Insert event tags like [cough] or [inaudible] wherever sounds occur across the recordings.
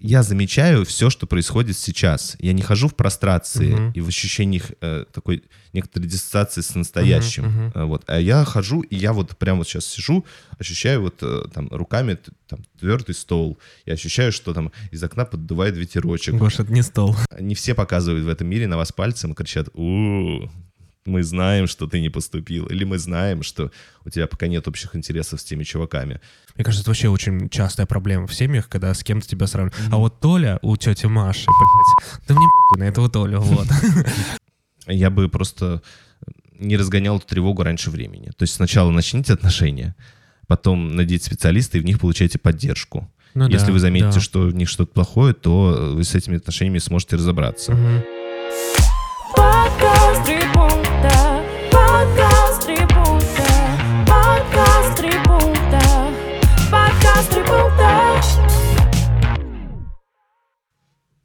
я замечаю все, что происходит сейчас. Я не хожу в прострации Мгм. и в ощущениях э, такой некоторой диссоциации с настоящим. Мгм. Э, Вот. А я хожу, и я вот прямо вот сейчас сижу, ощущаю вот э, там руками там, твердый стол. Я ощущаю, что там из окна поддувает ветерочек. Гош, это не стол. Не все показывают в этом мире на вас пальцем и кричат у мы знаем, что ты не поступил, или мы знаем, что у тебя пока нет общих интересов с теми чуваками. Мне кажется, это вообще очень частая проблема в семьях, когда с кем-то тебя сравнивают. А вот Толя у тети Маши, блядь, да мне на этого Толю, вот. [laughs] Я бы просто не разгонял эту тревогу раньше времени. То есть сначала начните отношения, потом найдите специалиста и в них получайте поддержку. Ну Если да, вы заметите, да. что в них что-то плохое, то вы с этими отношениями сможете разобраться. Мгм.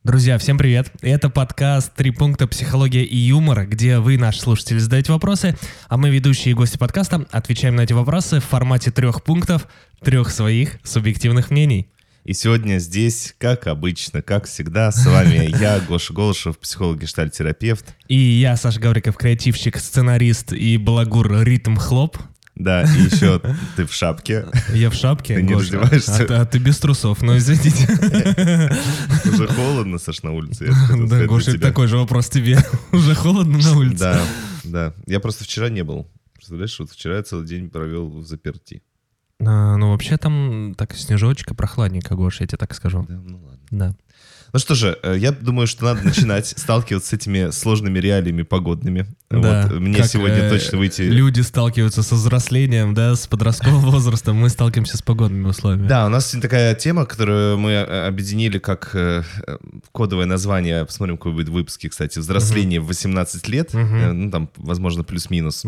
Друзья, всем привет! Это подкаст «Три пункта психология и юмор», где вы, наши слушатели, задаете вопросы, а мы, ведущие и гости подкаста, отвечаем на эти вопросы в формате трех пунктов, трех своих субъективных мнений. И сегодня здесь, как обычно, как всегда, с вами [laughs] я, Гоша Голышев, психолог гештальтерапевт. И я, Саша Гавриков, креативщик, сценарист и балагур «Ритм Хлоп». Да, и еще ты в шапке. Я в шапке, Ты не Гоша, раздеваешься? а, а ты без трусов, ну извините. Уже холодно, Саш, на улице. Да, Гоша, такой же вопрос тебе. [laughs] Уже холодно на улице? Да, да. Я просто вчера не был. Представляешь, вот вчера я целый день провел в заперти. А, Ну, вообще там так снежочка прохладненько, Гоша, я тебе так скажу. Да, ну ладно. Да. Ну что же, э, я думаю, что надо начинать сталкиваться с этими сложными реалиями погодными. Да, Вот, мне сегодня э, точно выйти... Люди сталкиваются со взрослением, да, с подростковым [laughs] возрастом, мы сталкиваемся с погодными условиями. Да, у нас сегодня такая тема, которую мы э, объединили как э, кодовое название, посмотрим, какой будет в выпуске, кстати, «Взросление в 18 лет», ну там, возможно, плюс-минус.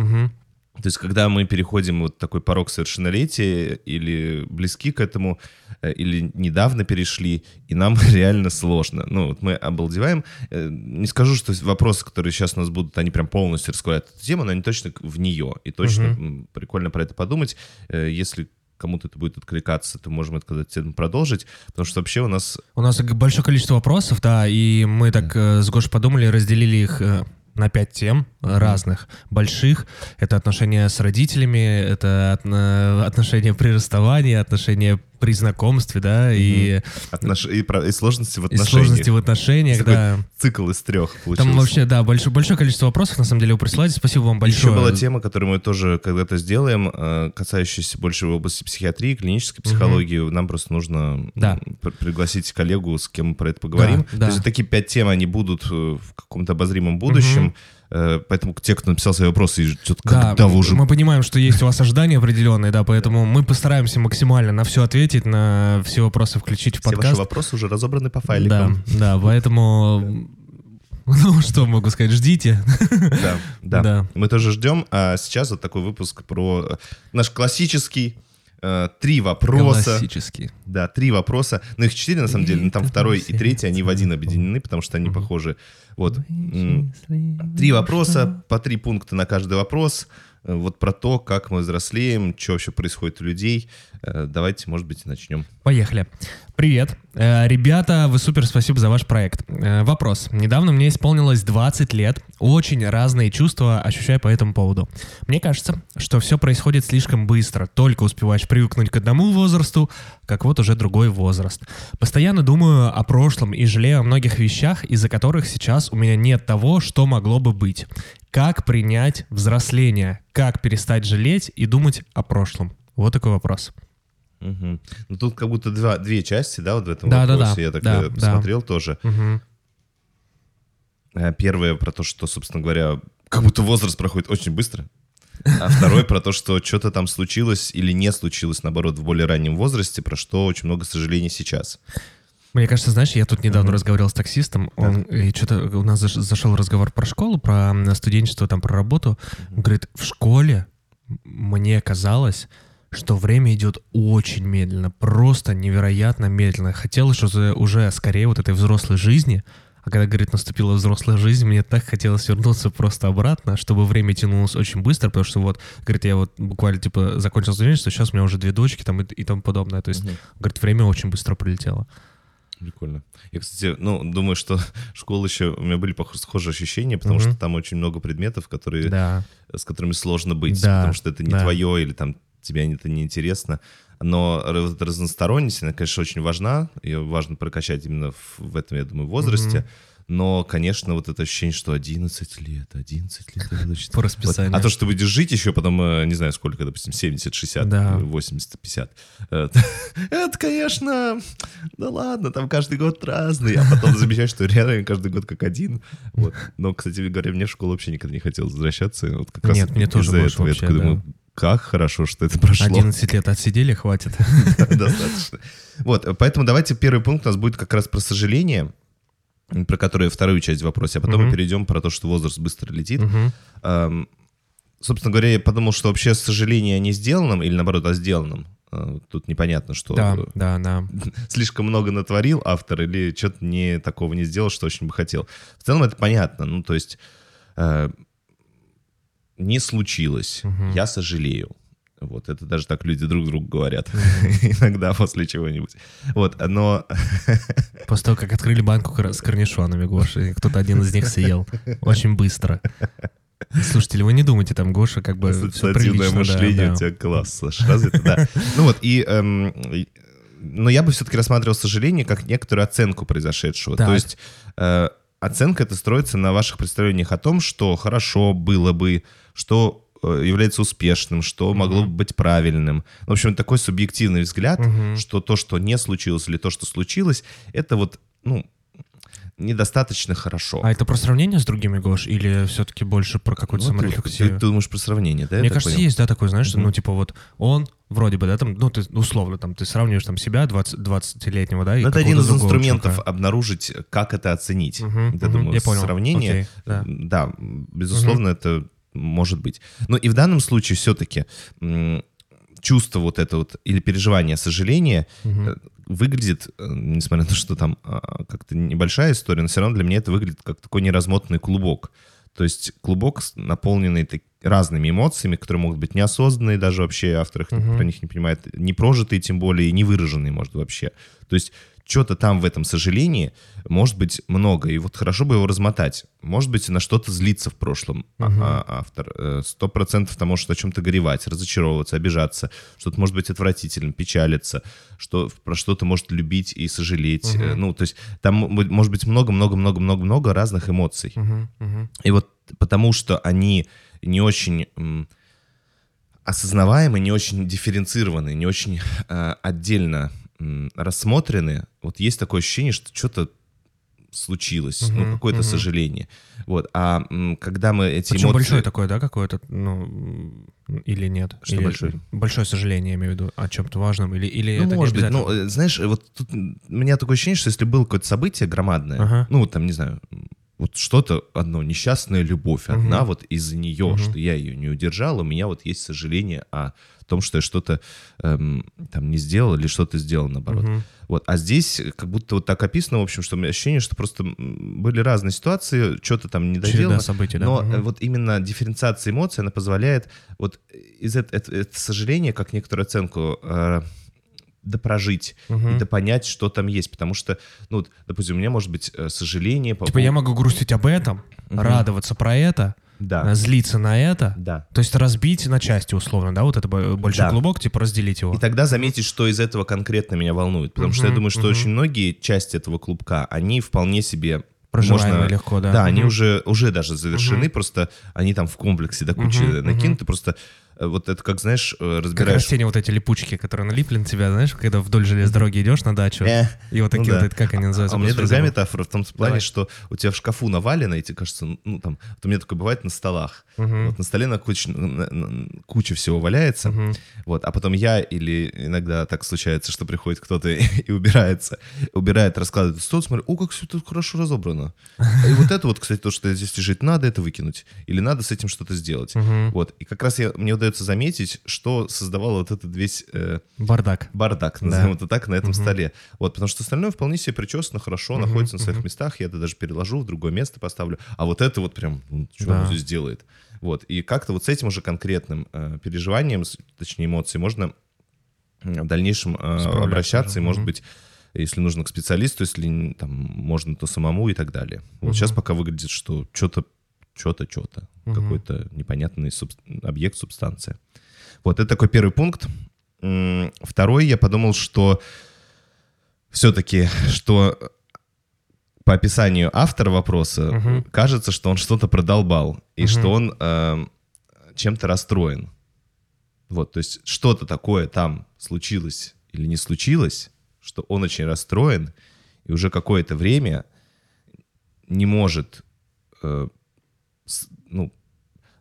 То есть, когда мы переходим вот такой порог совершеннолетия или близки к этому, или недавно перешли, и нам [laughs] реально сложно. Ну, вот мы обалдеваем. Э, Не скажу, что вопросы, которые сейчас у нас будут, они прям полностью раскрывают эту тему, но они точно в нее. И точно м, прикольно про это подумать. Э, Если кому-то это будет откликаться, то можем это когда-то продолжить, потому что вообще у нас У нас большое количество вопросов, да, и мы так э, с Гошей подумали, разделили их э, на пять тем э, разных, больших. Это отношения с родителями, это от- э, отношения при расставании, отношения при знакомстве, да, и, отнош... и, про- и сложности в и отношениях. сложности в отношениях, Такой да. Цикл из трех получился. Там вообще, да, большое, большое количество вопросов, на самом деле, вы присылаете. Спасибо вам большое. Еще была тема, которую мы тоже когда-то сделаем, э, касающаяся больше в области психиатрии, клинической психологии. Нам просто нужно Да. пригласить коллегу, с кем мы про это поговорим. Да, То да. есть вот такие пять тем, они будут э, в каком-то обозримом будущем. Э, Поэтому те, кто написал свои вопросы, и что-то Да, когда вы уже... мы понимаем, что есть у вас ожидания определенные, да, поэтому мы постараемся максимально на все ответить, на все вопросы включить в Все ваши подкаст. вопросы уже разобраны по Да, файликам. да, поэтому... [laughs] Ну, что могу сказать, ждите. Да, да. Да. Мы тоже ждем. А сейчас вот такой выпуск про э, наш классический э, три вопроса. Классический. Да, три вопроса. Ну, их четыре, на самом деле. Но там второй и третий, они в один объединены, потому что они похожи. Вот. Три вопроса, по три пункта на каждый вопрос. Вот про то, как мы взрослеем, что вообще происходит у людей. Э, Давайте, может быть, начнем. Поехали. Привет. Э, Ребята, вы супер, спасибо за ваш проект. Э, Вопрос. Недавно мне исполнилось 20 лет. Очень разные чувства ощущаю по этому поводу. Мне кажется, что все происходит слишком быстро. Только успеваешь привыкнуть к одному возрасту, как вот уже другой возраст. Постоянно думаю о прошлом и жалею о многих вещах, из-за которых сейчас у меня нет того, что могло бы быть. Как принять взросление? Как перестать жалеть и думать о прошлом? Вот такой вопрос. Мгм. Ну, тут как будто два, две части, да, вот в этом Да, да, вопросе. да. Я так Да, э, да. посмотрел тоже. Мгм. Э, Первое про то, что, собственно говоря, как будто возраст проходит очень быстро. А второе про то, что что-то там случилось или не случилось, наоборот, в более раннем возрасте, про что очень много сожалений сейчас. Мне кажется, знаешь, я тут недавно Мгм. разговаривал с таксистом, он, и что-то у нас заш- зашел разговор про школу, про студенчество, там, про работу. Он говорит, в школе мне казалось, что время идет очень медленно, просто невероятно медленно. Хотелось уже, уже скорее вот этой взрослой жизни, а когда, говорит, наступила взрослая жизнь, мне так хотелось вернуться просто обратно, чтобы время тянулось очень быстро, потому что вот, говорит, я вот буквально, типа, закончил студенчество, сейчас у меня уже две дочки там и, и тому подобное. То есть, Мгм. говорит, время очень быстро пролетело. Прикольно. Я, кстати, ну, думаю, что [laughs] школа еще... У меня были пох- схожие ощущения, потому Мгм. что там очень много предметов, которые, Да. с которыми сложно быть, Да, потому что это не да. твое или там тебе это не интересно. Но разносторонность, она, конечно, очень важна. Ее важно прокачать именно в, в этом, я думаю, возрасте. Мгм. Но, конечно, вот это ощущение, что 11 лет, 11 лет это учиться. По расписанию. Вот. А то, что ты будешь жить еще потом, э, не знаю, сколько, допустим, 70, 60, Да. э, 80, 50. э, Это, конечно, да ладно, там каждый год разный. А потом замечаешь, что реально каждый год как один. Вот. Но, кстати говоря, мне в школу вообще никогда не хотелось возвращаться. Вот как раз Нет, мне тоже из-за этого я вообще, такой думаю, как хорошо, что это прошло. 11 лет отсидели, хватит. [laughs] Достаточно. Вот, поэтому давайте первый пункт у нас будет как раз про сожаление, про которое вторую часть вопроса, а потом Мгм. мы перейдем про то, что возраст быстро летит. Мгм. Эм, Собственно говоря, я подумал, что вообще сожаление о не сделанном или наоборот о сделанном. э, Тут непонятно, что Да, э, да, да. [laughs] слишком много натворил автор или что-то не такого не сделал, что очень бы хотел. В целом это понятно. Ну, то есть э, не случилось. Мгм. Я сожалею. Вот, это даже так люди друг другу говорят [laughs] иногда после чего-нибудь. Вот, но [laughs] После того, как открыли банку с корнишонами, Гоша, и кто-то один из них съел. Очень быстро. Слушайте, вы не думайте, там Гоша как бы все прилично. да, мышление да. у тебя класс, Саш, развито, да. Ну вот, и... эм, но я бы все-таки рассматривал сожаление как некоторую оценку произошедшего. Так. То есть э, оценка это строится на ваших представлениях о том, что хорошо было бы, что является успешным, что могло бы быть правильным. В общем, такой субъективный взгляд, Мгм. что то, что не случилось, или то, что случилось, это вот, ну, недостаточно хорошо. А это про сравнение с другими, Гош, или все-таки больше про какую-то Ну, саморефлексию? Ты, ты думаешь про сравнение, да? Мне кажется, понял? есть, да, такой, знаешь, Мгм. ну, типа вот он вроде бы, да, там, ну, ты условно, там, ты сравниваешь там себя 20, 20-летнего, да, и это один из инструментов чувака. обнаружить, как это оценить. Мгм, я мгм, думаю, я понял. сравнение, Окей, да. да, безусловно, это может быть. Но и в данном случае все-таки чувство вот это вот, или переживание сожаления э, выглядит, э, несмотря на то, что там а, как-то небольшая история, но все равно для меня это выглядит как такой неразмотанный клубок. То есть клубок, наполненный разными эмоциями, которые могут быть неосознанные, даже вообще автор их Мгм. про них не понимает, не прожитые тем более, и не выраженные, может, вообще. То есть что-то там в этом сожалении может быть много, и вот хорошо бы его размотать. Может быть, на что-то злиться в прошлом а- Мгм. а- автор. Э, Сто процентов там может о чем-то горевать, разочаровываться, обижаться, что-то может быть отвратительным, печалиться, что про что-то может любить и сожалеть. Мгм. Ну, то есть там может быть много-много-много-много-много разных эмоций. Мгм, мгм. И вот потому что они не очень осознаваемы, не очень дифференцированы, не очень э, отдельно рассмотрены, вот есть такое ощущение, что что-то случилось, ну, Мгм, какое-то мгм. сожаление. Вот. А когда мы эти Причем эмоции... большое такое, да, какое-то, ну, или нет? Что Или большое? Большое сожаление, я имею в виду, о чем-то важном, или, или Ну, это может быть, ну, э, знаешь, вот тут у меня такое ощущение, что если было какое-то событие громадное, Ага. ну, вот там, не знаю, вот что-то одно, несчастная любовь одна, Мгм. вот из-за нее, Мгм. что я ее не удержал, у меня вот есть сожаление о том, что я что-то эм, там не сделал или что-то сделал, наоборот. Мгм. Вот. А здесь как будто вот так описано, в общем, что у меня ощущение, что просто были разные ситуации, что-то там не доделано. событий, да? Но э, вот именно дифференциация эмоций, она позволяет вот из этого это, это сожаление, как некоторую оценку, э, допрожить Мгм. и допонять, что там есть. Потому что, ну, допустим, у меня может быть э, сожаление по Типа я могу грустить об этом, Мгм. радоваться про это, Да, э, злиться на это, да. то есть разбить на части условно, да, вот это бо- большой Да. клубок, типа разделить его. И тогда заметить, что из этого конкретно меня волнует. Потому что я думаю, что мгм. очень многие части этого клубка, они вполне себе можно- легко, да. Да, они Мгм. уже, уже даже завершены, Мгм. просто они там в комплексе до кучи Мгм, мгм. накинуты. Просто э, вот это, как знаешь, э, Как разбираешь... растения вот эти липучки, которые налипли на тебя, знаешь, когда вдоль железной дороги идешь на дачу, Э, и вот ну такие да. вот, эти, как они называются? А у меня другая забыл. метафора в том плане, Давай. что у тебя в шкафу навалено эти, кажется, ну там, вот у меня такое бывает на столах. Мгм. Вот на столе на куч- на- на- куча всего валяется, Мгм. вот, а потом я или иногда так случается, что приходит кто-то и убирается, убирает, раскладывает стол, смотрю, о, как все тут хорошо разобрано. И вот это вот, кстати, то, что здесь лежит, надо это выкинуть, или надо с этим что-то сделать. Вот, и как раз я, мне удается заметить, что создавало вот этот весь э, Бардак. бардак, Да. назовем это так, на этом Мгм. столе. Вот, потому что остальное вполне себе причесано, хорошо, Мгм, находится на своих местах, я это даже переложу, в другое место поставлю. А вот это вот прям, ну, что Да. он здесь делает? Вот, и как-то вот с этим уже конкретным э, переживанием, точнее эмоцией, можно в дальнейшем э, обращаться уже, и, может мгм. быть, если нужно к специалисту, если там можно, то самому и так далее. Вот Мгм. сейчас пока выглядит, что что-то, что-то, что-то, Мгм. какой-то непонятный суб- объект, субстанция. Вот это такой первый пункт. Второй, я подумал, что все-таки, что по описанию автора вопроса Мгм. кажется, что он что-то продолбал и Мгм. что он эм, чем-то расстроен. Вот, то есть что-то такое там случилось или не случилось, что он очень расстроен и уже какое-то время не может э, ну,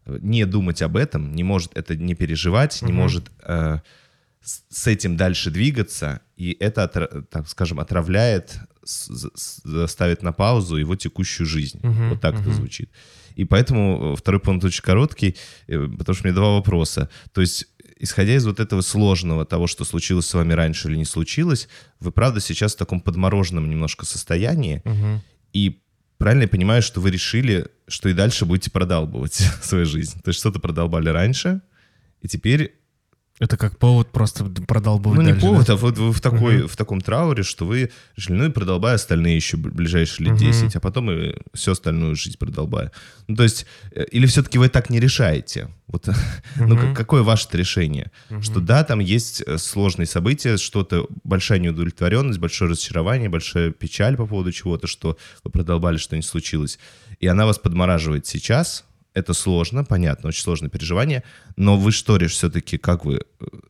не думать об этом, не может это не переживать, не Мгм. может э, с этим дальше двигаться, и это, так скажем, отравляет, с- с- ставит на паузу его текущую жизнь. Мгм, Вот так это мгм. звучит. И поэтому э, второй пункт очень короткий, э, потому что меня два вопроса. То есть, исходя из вот этого сложного, того, что случилось с вами раньше или не случилось, вы, правда, сейчас в таком подмороженном немножко состоянии, Мгм. и правильно я понимаю, что вы решили, что и дальше будете продалбывать [laughs] свою жизнь. То есть что-то продолбали раньше, и теперь Это как повод просто продолбывать ну, не дальше, повод, да? а вот вы в, такой, Мгм. в таком трауре, что вы решили, ну и продолбай остальные еще ближайшие лет Мгм. 10, а потом и всю остальную жизнь продолбаю. Ну, то есть, э, или все-таки вы так не решаете? Вот, [laughs] ну, Мгм. как- какое ваше решение? Мгм. Что да, там есть э, сложные события, что-то, большая неудовлетворенность, большое разочарование, большая печаль по поводу чего-то, что вы продолбали, что не случилось. И она вас подмораживает сейчас, это сложно, понятно, очень сложное переживание, но вы что решите все-таки, как вы,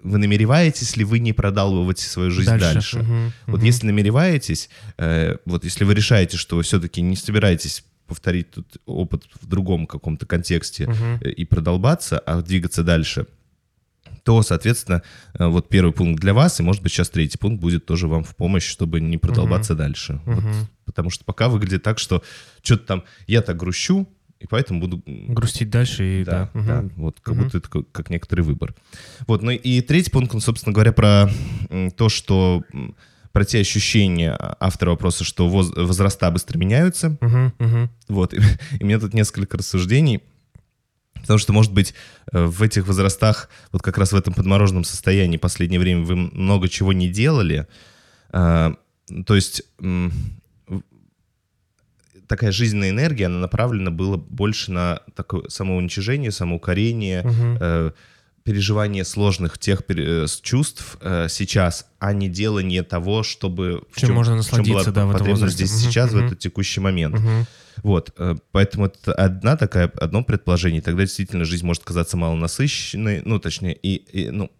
вы намереваетесь ли вы не продалбывать свою жизнь дальше? Мгм. Вот Мгм. если намереваетесь, э, вот если вы решаете, что вы все-таки не собираетесь повторить тут опыт в другом каком-то контексте э, и продолбаться, а двигаться дальше, то, соответственно, э, вот первый пункт для вас, и, может быть, сейчас третий пункт будет тоже вам в помощь, чтобы не продолбаться дальше. Вот, Мгм. потому что пока выглядит так, что что-то там я так грущу, и поэтому буду Грустить дальше и да, да. да, Мгм. вот как Мгм. будто это как, как некоторый выбор. Вот, ну и третий пункт, он, собственно говоря, про то, что про те ощущения автора вопроса, что воз- возраста быстро меняются. Мгм. Мгм. Вот, и, [laughs] и у меня тут несколько рассуждений. Потому что, может быть, э, в этих возрастах, вот как раз в этом подмороженном состоянии последнее время вы много чего не делали. А, То есть такая жизненная энергия, она направлена была больше на такое самоуничижение, самоукорение, Мгм. э, переживание сложных тех э, чувств э, сейчас, а не делание того, чтобы... в Чем можно в чем была насладиться, да, в этом потребность здесь Мгм, сейчас, в мгм. этот текущий момент. Мгм. Вот, э, поэтому это одна такая, одно предположение. Тогда действительно жизнь может казаться малонасыщенной, ну, точнее, и, и, ну,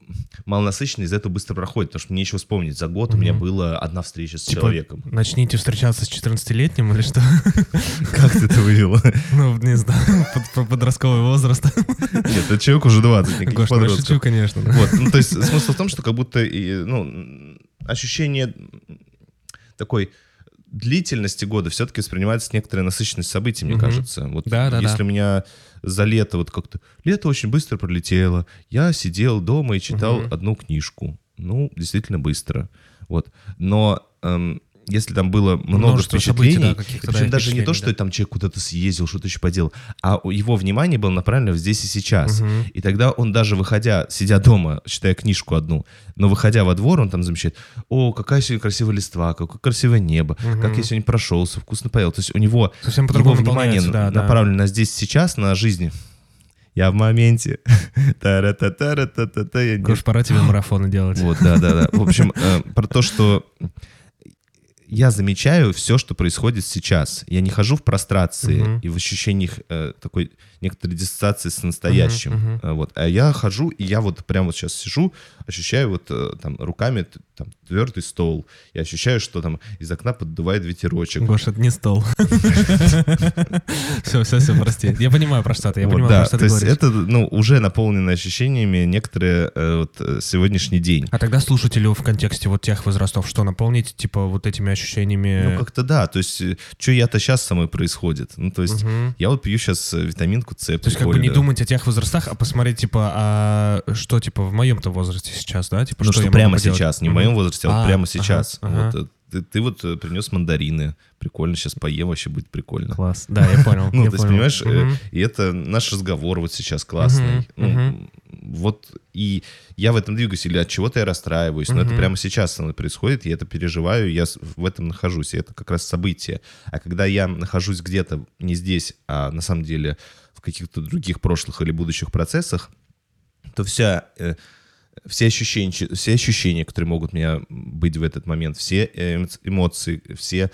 малонасыщенной из-за этого быстро проходит, потому что мне нечего вспомнить. За год у меня была одна встреча с Типа, человеком. Начните встречаться с 14-летним или что? [laughs] Как ты это вывела? [laughs] Ну, не знаю, подростковый возраст. Нет, это человек уже 20, никаких ну, подростков. шучу, конечно. Вот, ну, то есть смысл в том, что как будто, ну, ощущение такой длительности года все-таки воспринимается некоторая насыщенность событий, мне Мгм. кажется. Вот Да, да, если да. у меня за лето вот как-то... Лето очень быстро пролетело. Я сидел дома и читал Мгм. одну книжку. Ну, действительно быстро. Вот. Но эм, если там было много Множество событий, впечатлений, да, каких-то, причем да, даже не то, что да. там человек куда-то съездил, что-то еще поделал, а его внимание было направлено здесь и сейчас. Мгм. И тогда он даже выходя, сидя дома, читая книжку одну, но выходя во двор, он там замечает, о, какая сегодня красивая листва, какое красивое небо, как Мгм. я сегодня прошелся, вкусно поел. То есть у него Совсем его внимание да, да. направлено на здесь сейчас, на жизни. Я в моменте. [laughs] Та-ра-та-та-ра-та-та-та. Я не- Гош, пора тебе марафоны делать. Вот, да, да, да. В общем, э, про то, что я замечаю все, что происходит сейчас. Я не хожу в прострации Мгм. и в ощущениях э, такой некоторой диссоциации с настоящим. Мгм. Э, Вот. А я хожу, и я вот прямо вот сейчас сижу, ощущаю вот э, там руками там, твердый стол. Я ощущаю, что там из окна поддувает ветерочек. Гош, это не стол. Все, все, все, прости. Я понимаю, про что ты, я понимаю, про что то ты говоришь. это ну, уже наполнено ощущениями некоторые э, сегодняшний день. А тогда слушателю в контексте вот тех возрастов что наполнить, типа, вот этими ощущениями? Ну, как-то да. То есть, что я-то сейчас со мной происходит? Ну, то есть, я вот пью сейчас витаминку С. То есть как бы не думать о тех возрастах, а посмотреть, типа, а что, типа, в моем-то возрасте сейчас, да? Типа, Ну, что, могу прямо сейчас, не в моем возрасте, а вот А, прямо сейчас. ага. Вот, э, ты, ты вот э, принес мандарины. Прикольно, сейчас поем, вообще будет прикольно. Класс. Да, я понял. [laughs] Ну, то есть, понимаешь, э, и это наш разговор вот сейчас классный. Ну, вот и я в этом двигаюсь, или от чего-то я расстраиваюсь, но это прямо сейчас со мной происходит, я это переживаю, я в этом нахожусь, и это как раз событие. А когда я нахожусь где-то не здесь, а на самом деле каких-то других прошлых или будущих процессах, то вся, э, все, ощущения, все ощущения, которые могут у меня быть в этот момент, все эмо- эмоции, все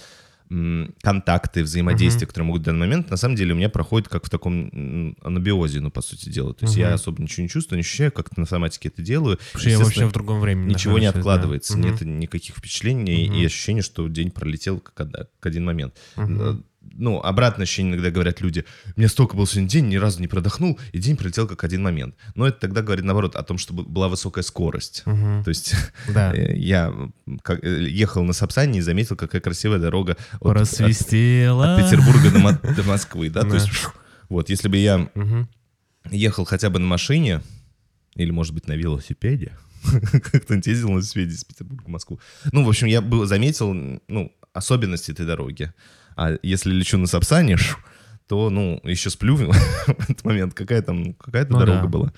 контакты, взаимодействия, которые могут в данный момент, на самом деле у меня проходят как в таком анабиозе, ну, по сути дела. То есть я Мгм. особо ничего не чувствую, не ощущаю, как-то на автоматике это делаю. Потому что я вообще в другом времени Ничего не нахожусь, да. откладывается, Мгм. нет никаких впечатлений Мгм. и ощущение, что день пролетел как, как один момент. Мгм. Ну, обратное ощущение иногда говорят люди, у меня столько был сегодня день, ни разу не продохнул, и день пролетел как один момент. Но это тогда говорит наоборот о том, что была высокая скорость. Мгм. То есть [laughs] Да. э, я как- э, ехал на Сапсане и заметил, какая красивая дорога от, от- от Петербурга до, до Москвы. Да? То Да. есть, вот, если бы я Мгм. ехал хотя бы на машине, или, может быть, на велосипеде, [laughs] как кто-нибудь ездил на велосипеде из Петербурга в Москву. Ну, в общем, я бы заметил, ну, особенности этой дороги. А если лечу на Сапсане, то, ну, еще сплю [laughs] в этот момент. Какая там, какая-то Ну дорога да. была.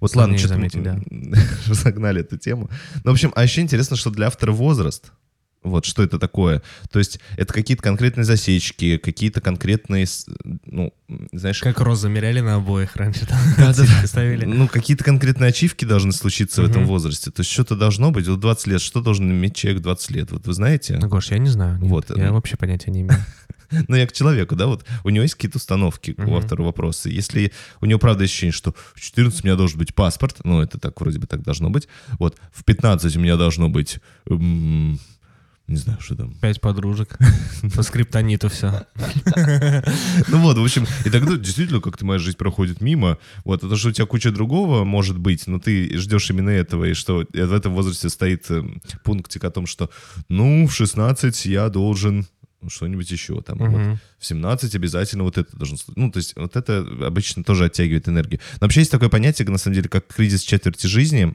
Вот Сложнее ладно, что-то заметить, да. [laughs] разогнали эту тему. Ну, в общем, а еще интересно, что для автора возраст. Вот, что это такое? То есть это какие-то конкретные засечки, какие-то конкретные, ну, знаешь... Как роз замеряли на обоих раньше. там [laughs] ставили. Ну, какие-то конкретные ачивки должны случиться в этом возрасте. То есть что-то должно быть. Вот 20 лет, что должен иметь человек в 20 лет? Вот вы знаете? Ну, Гош, я не знаю. нет. Вот, Я вообще понятия не имею. [laughs] Ну, я к человеку, да, вот у него есть какие-то установки у автора вопроса. Если у него, правда, ощущение, что в 14 у меня должен быть паспорт, ну, это так, вроде бы так должно быть. Вот, в 15 у меня должно быть... не знаю, что там. Пять подружек. [laughs] По скриптониту все. Ну вот, в общем, и тогда действительно как-то моя жизнь проходит мимо. Вот, а то, что у тебя куча другого может быть, но ты ждешь именно этого, и что в этом возрасте стоит э, пунктик о том, что, ну, в 16 я должен что-нибудь еще там. Вот. Мгм. В 17 обязательно вот это должно... Ну, то есть вот это обычно тоже оттягивает энергию. Но вообще есть такое понятие, на самом деле, как кризис четверти жизни.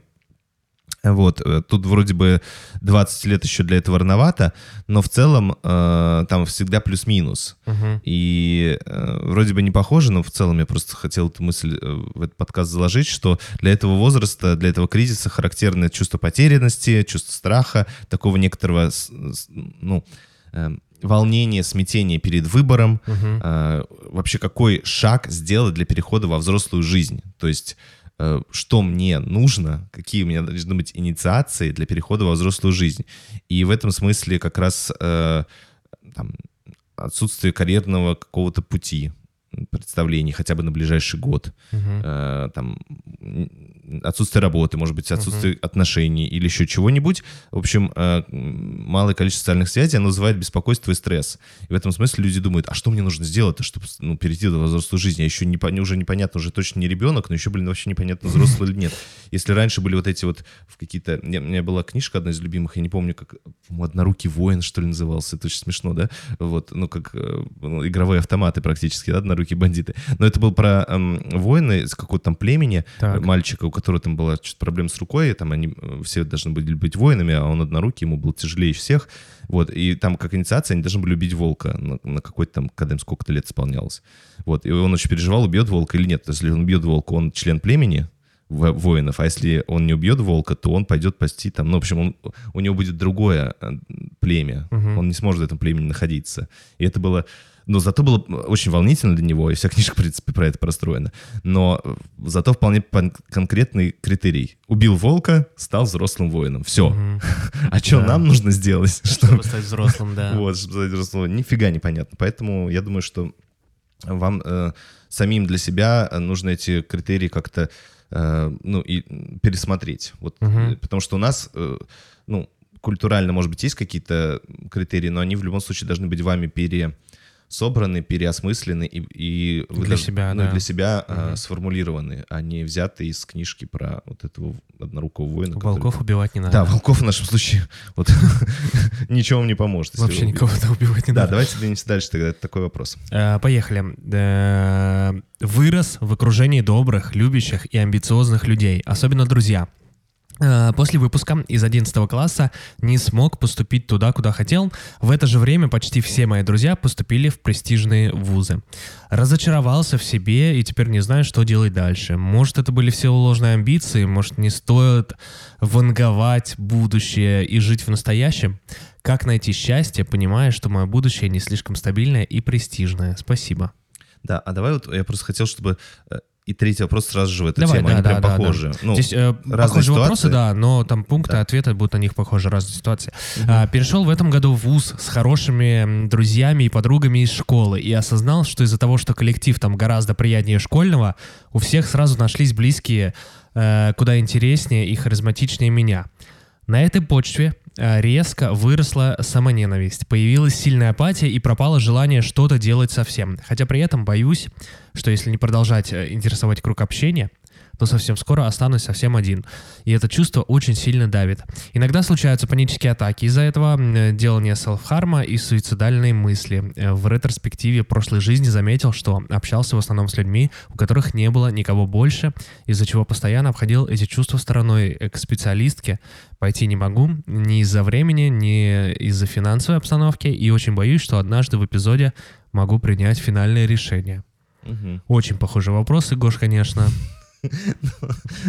Вот, э, тут вроде бы 20 лет еще для этого рановато, но в целом э, там всегда плюс-минус. Мгм. И э, вроде бы не похоже, но в целом я просто хотел эту мысль э, в этот подкаст заложить, что для этого возраста, для этого кризиса характерно чувство потерянности, чувство страха, такого некоторого, ну, э, волнения, смятения перед выбором, Мгм. э, вообще какой шаг сделать для перехода во взрослую жизнь. То есть что мне нужно, какие у меня должны быть инициации для перехода во взрослую жизнь. И в этом смысле как раз э, там, отсутствие карьерного какого-то пути представлений хотя бы на ближайший год, Мгм. э, там отсутствие работы, может быть, отсутствие отношений или еще чего-нибудь. В общем, э, малое количество социальных связей, оно вызывает беспокойство и стресс. И в этом смысле люди думают, а что мне нужно сделать, чтобы ну, перейти в взрослую жизнь? Я еще не, уже непонятно, уже точно не ребенок, но еще, блин, вообще непонятно, взрослый или нет. Если раньше были вот эти вот в какие-то... У меня- была книжка одна из любимых, я не помню, как «Однорукий воин», что ли, назывался. Это очень смешно, да? Вот, ну, как э, ну, игровые автоматы практически, да, «Однорукие бандиты». Но это был про эм, воина из какого-то там племени, Так. мальчика, у которого там была что-то проблема с рукой, там они э, все должны были быть воинами, а он однорукий, ему было тяжелее всех. Вот, и там как инициация они должны были убить волка на, на какой-то там, когда им сколько-то лет исполнялось. Вот, и он очень переживал, убьет волка или нет. Если он убьет волка, он член племени, во- воинов, а если он не убьет волка, то он пойдет пасти там, ну, в общем, он, у него будет другое э, племя, Мгм. он не сможет в этом племени находиться. И это было, но зато было очень волнительно для него, и вся [laughs] книжка, в принципе, про это простроена. Но э, зато вполне конкретный критерий. Убил волка, стал взрослым воином. Все. [laughs] А что Да. нам нужно сделать, Чтобы чтобы... стать взрослым, да. [laughs] Вот, чтобы стать взрослым. Нифига непонятно. Поэтому я думаю, что вам э, самим для себя э, нужно эти критерии как-то э, ну и пересмотреть. Вот, э, потому что у нас, э, ну, культурально, может быть, есть какие-то критерии, но они в любом случае должны быть вами пересобраны, переосмыслены и, и Для должны- себя, ну, да. для себя э, Мгм. сформулированы, а не взяты из книжки про вот этого однорукого воина. который- Волков убивать не надо. Да, волков в нашем случае вот [laughs] ничего вам не поможет. Вообще никого-то убивать не да, надо. давайте двинемся дальше тогда. Это такой вопрос. Э, Поехали. Э, Вырос в окружении добрых, любящих и амбициозных людей, особенно друзья. Э, После выпуска из 11 класса не смог поступить туда, куда хотел. В это же время почти все мои друзья поступили в престижные вузы. Разочаровался в себе и теперь не знаю, что делать дальше. Может, это были все ложные амбиции, может, не стоит ванговать будущее и жить в настоящем? Как найти счастье, понимая, что мое будущее не слишком стабильное и престижное? Спасибо. Да, а давай вот я просто хотел, чтобы э, и третий вопрос сразу же в эту Давай, тему, да, они да, прям да, да. похожи. Ну, Здесь э, разные похожие вопросы, ситуации. да, но там пункты, Да. ответы будут на них похожи, разные ситуации. А, перешел в этом году в ВУЗ с хорошими друзьями и подругами из школы и осознал, что из-за того, что коллектив там гораздо приятнее школьного, у всех сразу нашлись близкие, э, куда интереснее и харизматичнее меня. На этой почве резко выросла самоненависть, появилась сильная апатия и пропало желание что-то делать совсем. Хотя при этом боюсь, что если не продолжать э, интересовать круг общения, то совсем скоро останусь совсем один. И это чувство очень сильно давит. Иногда случаются панические атаки. Из-за этого делание селф-харма и суицидальные мысли. Э, В ретроспективе прошлой жизни заметил, что общался в основном с людьми, у которых не было никого больше, из-за чего постоянно обходил эти чувства стороной к специалистке. Пойти не могу ни из-за времени, ни из-за финансовой обстановки, и очень боюсь, что однажды в эпизоде могу принять финальное решение. мгм. Очень похожие вопросы, Гош, конечно. [laughs]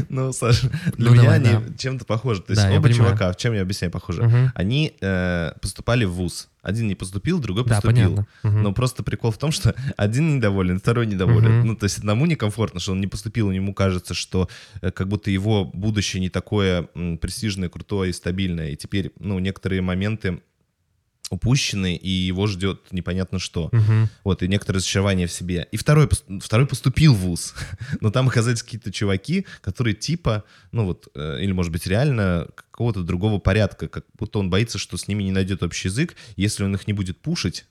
Ну, Саша, для Ну, меня давай, они да. чем-то похожи. То есть Да, оба чувака, в чем я объясняю, похожи. Мгм. Они э, поступали в ВУЗ. Один не поступил, другой Да, поступил. Мгм. Но просто прикол в том, что [laughs] один недоволен, второй недоволен. Мгм. Ну, то есть одному некомфортно, что он не поступил, и ему кажется, что э, как будто его будущее не такое м, престижное, крутое и стабильное. И теперь, ну, некоторые моменты упущены, и его ждет непонятно что. Мгм. Вот, и некоторое разочарование в себе. И второй, второй поступил в ВУЗ. [laughs] Но там оказались какие-то чуваки, которые типа, ну вот, э, или, может быть, реально какого-то другого порядка, как будто он боится, что с ними не найдет общий язык. Если он их не будет пушить,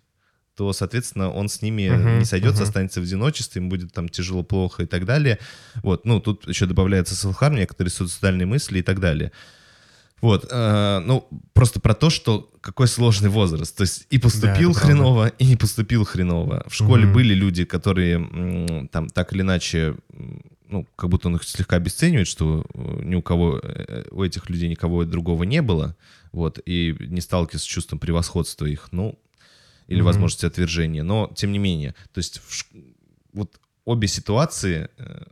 то, соответственно, он с ними Мгм, не сойдется, мгм. останется в одиночестве, ему будет там тяжело, плохо и так далее. Вот, ну, тут еще добавляется селфхарм, некоторые суицидальные мысли и так далее. Вот, э, ну, просто про то, что какой сложный возраст. То есть и поступил правда. хреново, и не поступил хреново. В школе Мгм. были люди, которые там так или иначе, ну, как будто он их слегка обесценивает, что э, ни у кого, э, у этих людей никого другого не было, вот, и не сталкивался с чувством превосходства их, ну, или Мгм. возможности отвержения. Но, тем не менее, то есть в вот обе ситуации э,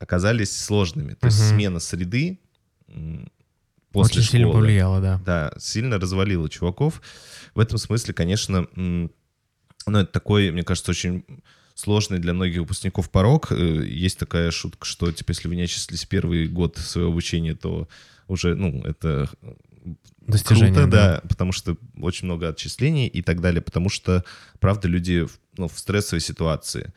оказались сложными. То есть Мгм. смена среды после Очень сильно школы, повлияло, да. да, сильно развалило чуваков. В этом смысле, конечно, ну, это такой, мне кажется, очень сложный для многих выпускников порог. Э, Есть такая шутка, что, типа, если вы не отчислились первый год своего обучения, то уже, ну, это Достижение, круто, да. да, потому что очень много отчислений и так далее, потому что, правда, люди в- ну, в стрессовой ситуации.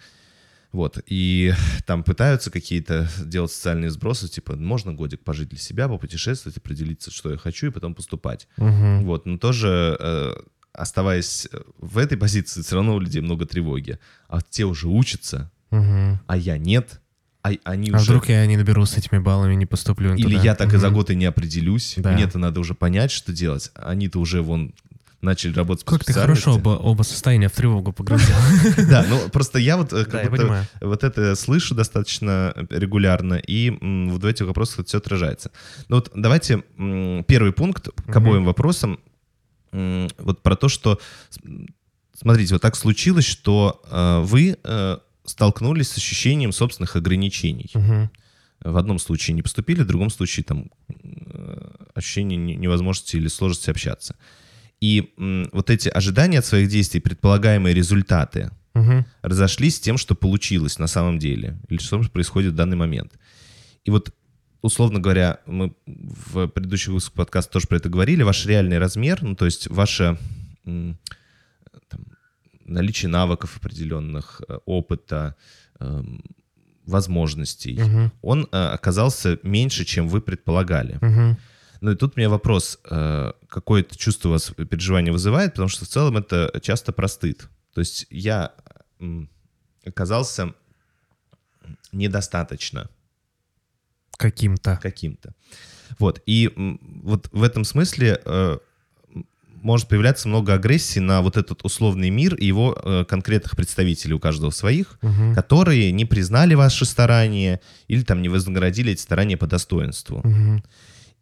Вот, и [laughs] там пытаются какие-то делать социальные сбросы, типа, можно годик пожить для себя, попутешествовать, определиться, что я хочу, и потом поступать. Мгм. Вот, но тоже э, оставаясь в этой позиции, все равно у людей много тревоги. А те уже учатся, Мгм. а я нет. А они А уже... вдруг я не наберу с этими баллами, не поступлю Или туда? я так и за год и не определюсь. Да. Мне-то надо уже понять, что делать. Они-то уже вон начали работать по Как ты хорошо оба, оба состояния в тревогу погрузил. [laughs] Да, ну просто я вот э, как будто вот это слышу достаточно регулярно, и вот в этих вопросах все отражается. Ну вот давайте первый пункт к обоим вопросам, вот про то, что, смотрите, вот так случилось, что э, вы э, столкнулись с ощущением собственных ограничений. В одном случае не поступили, в другом случае там э, ощущение не- невозможности или сложности общаться. И м, вот эти ожидания от своих действий, предполагаемые результаты, Мгм. разошлись с тем, что получилось на самом деле, или что происходит в данный момент. И вот, условно говоря, мы в предыдущих выпусках подкаста тоже про это говорили, ваш реальный размер, ну, то есть ваше м, там, наличие навыков определенных, э, опыта, эм, возможностей, Мгм. он э, оказался меньше, чем вы предполагали. Мгм. Ну и тут у меня вопрос, э, какое это чувство у вас переживание вызывает, потому что в целом это часто простыд. То есть я оказался недостаточно Каким-то. каким-то. Вот, и вот в этом смысле э, может появляться много агрессии на вот этот условный мир и его э, конкретных представителей, у каждого своих, Мгм. которые не признали ваши старания или там не вознаградили эти старания по достоинству. Мгм.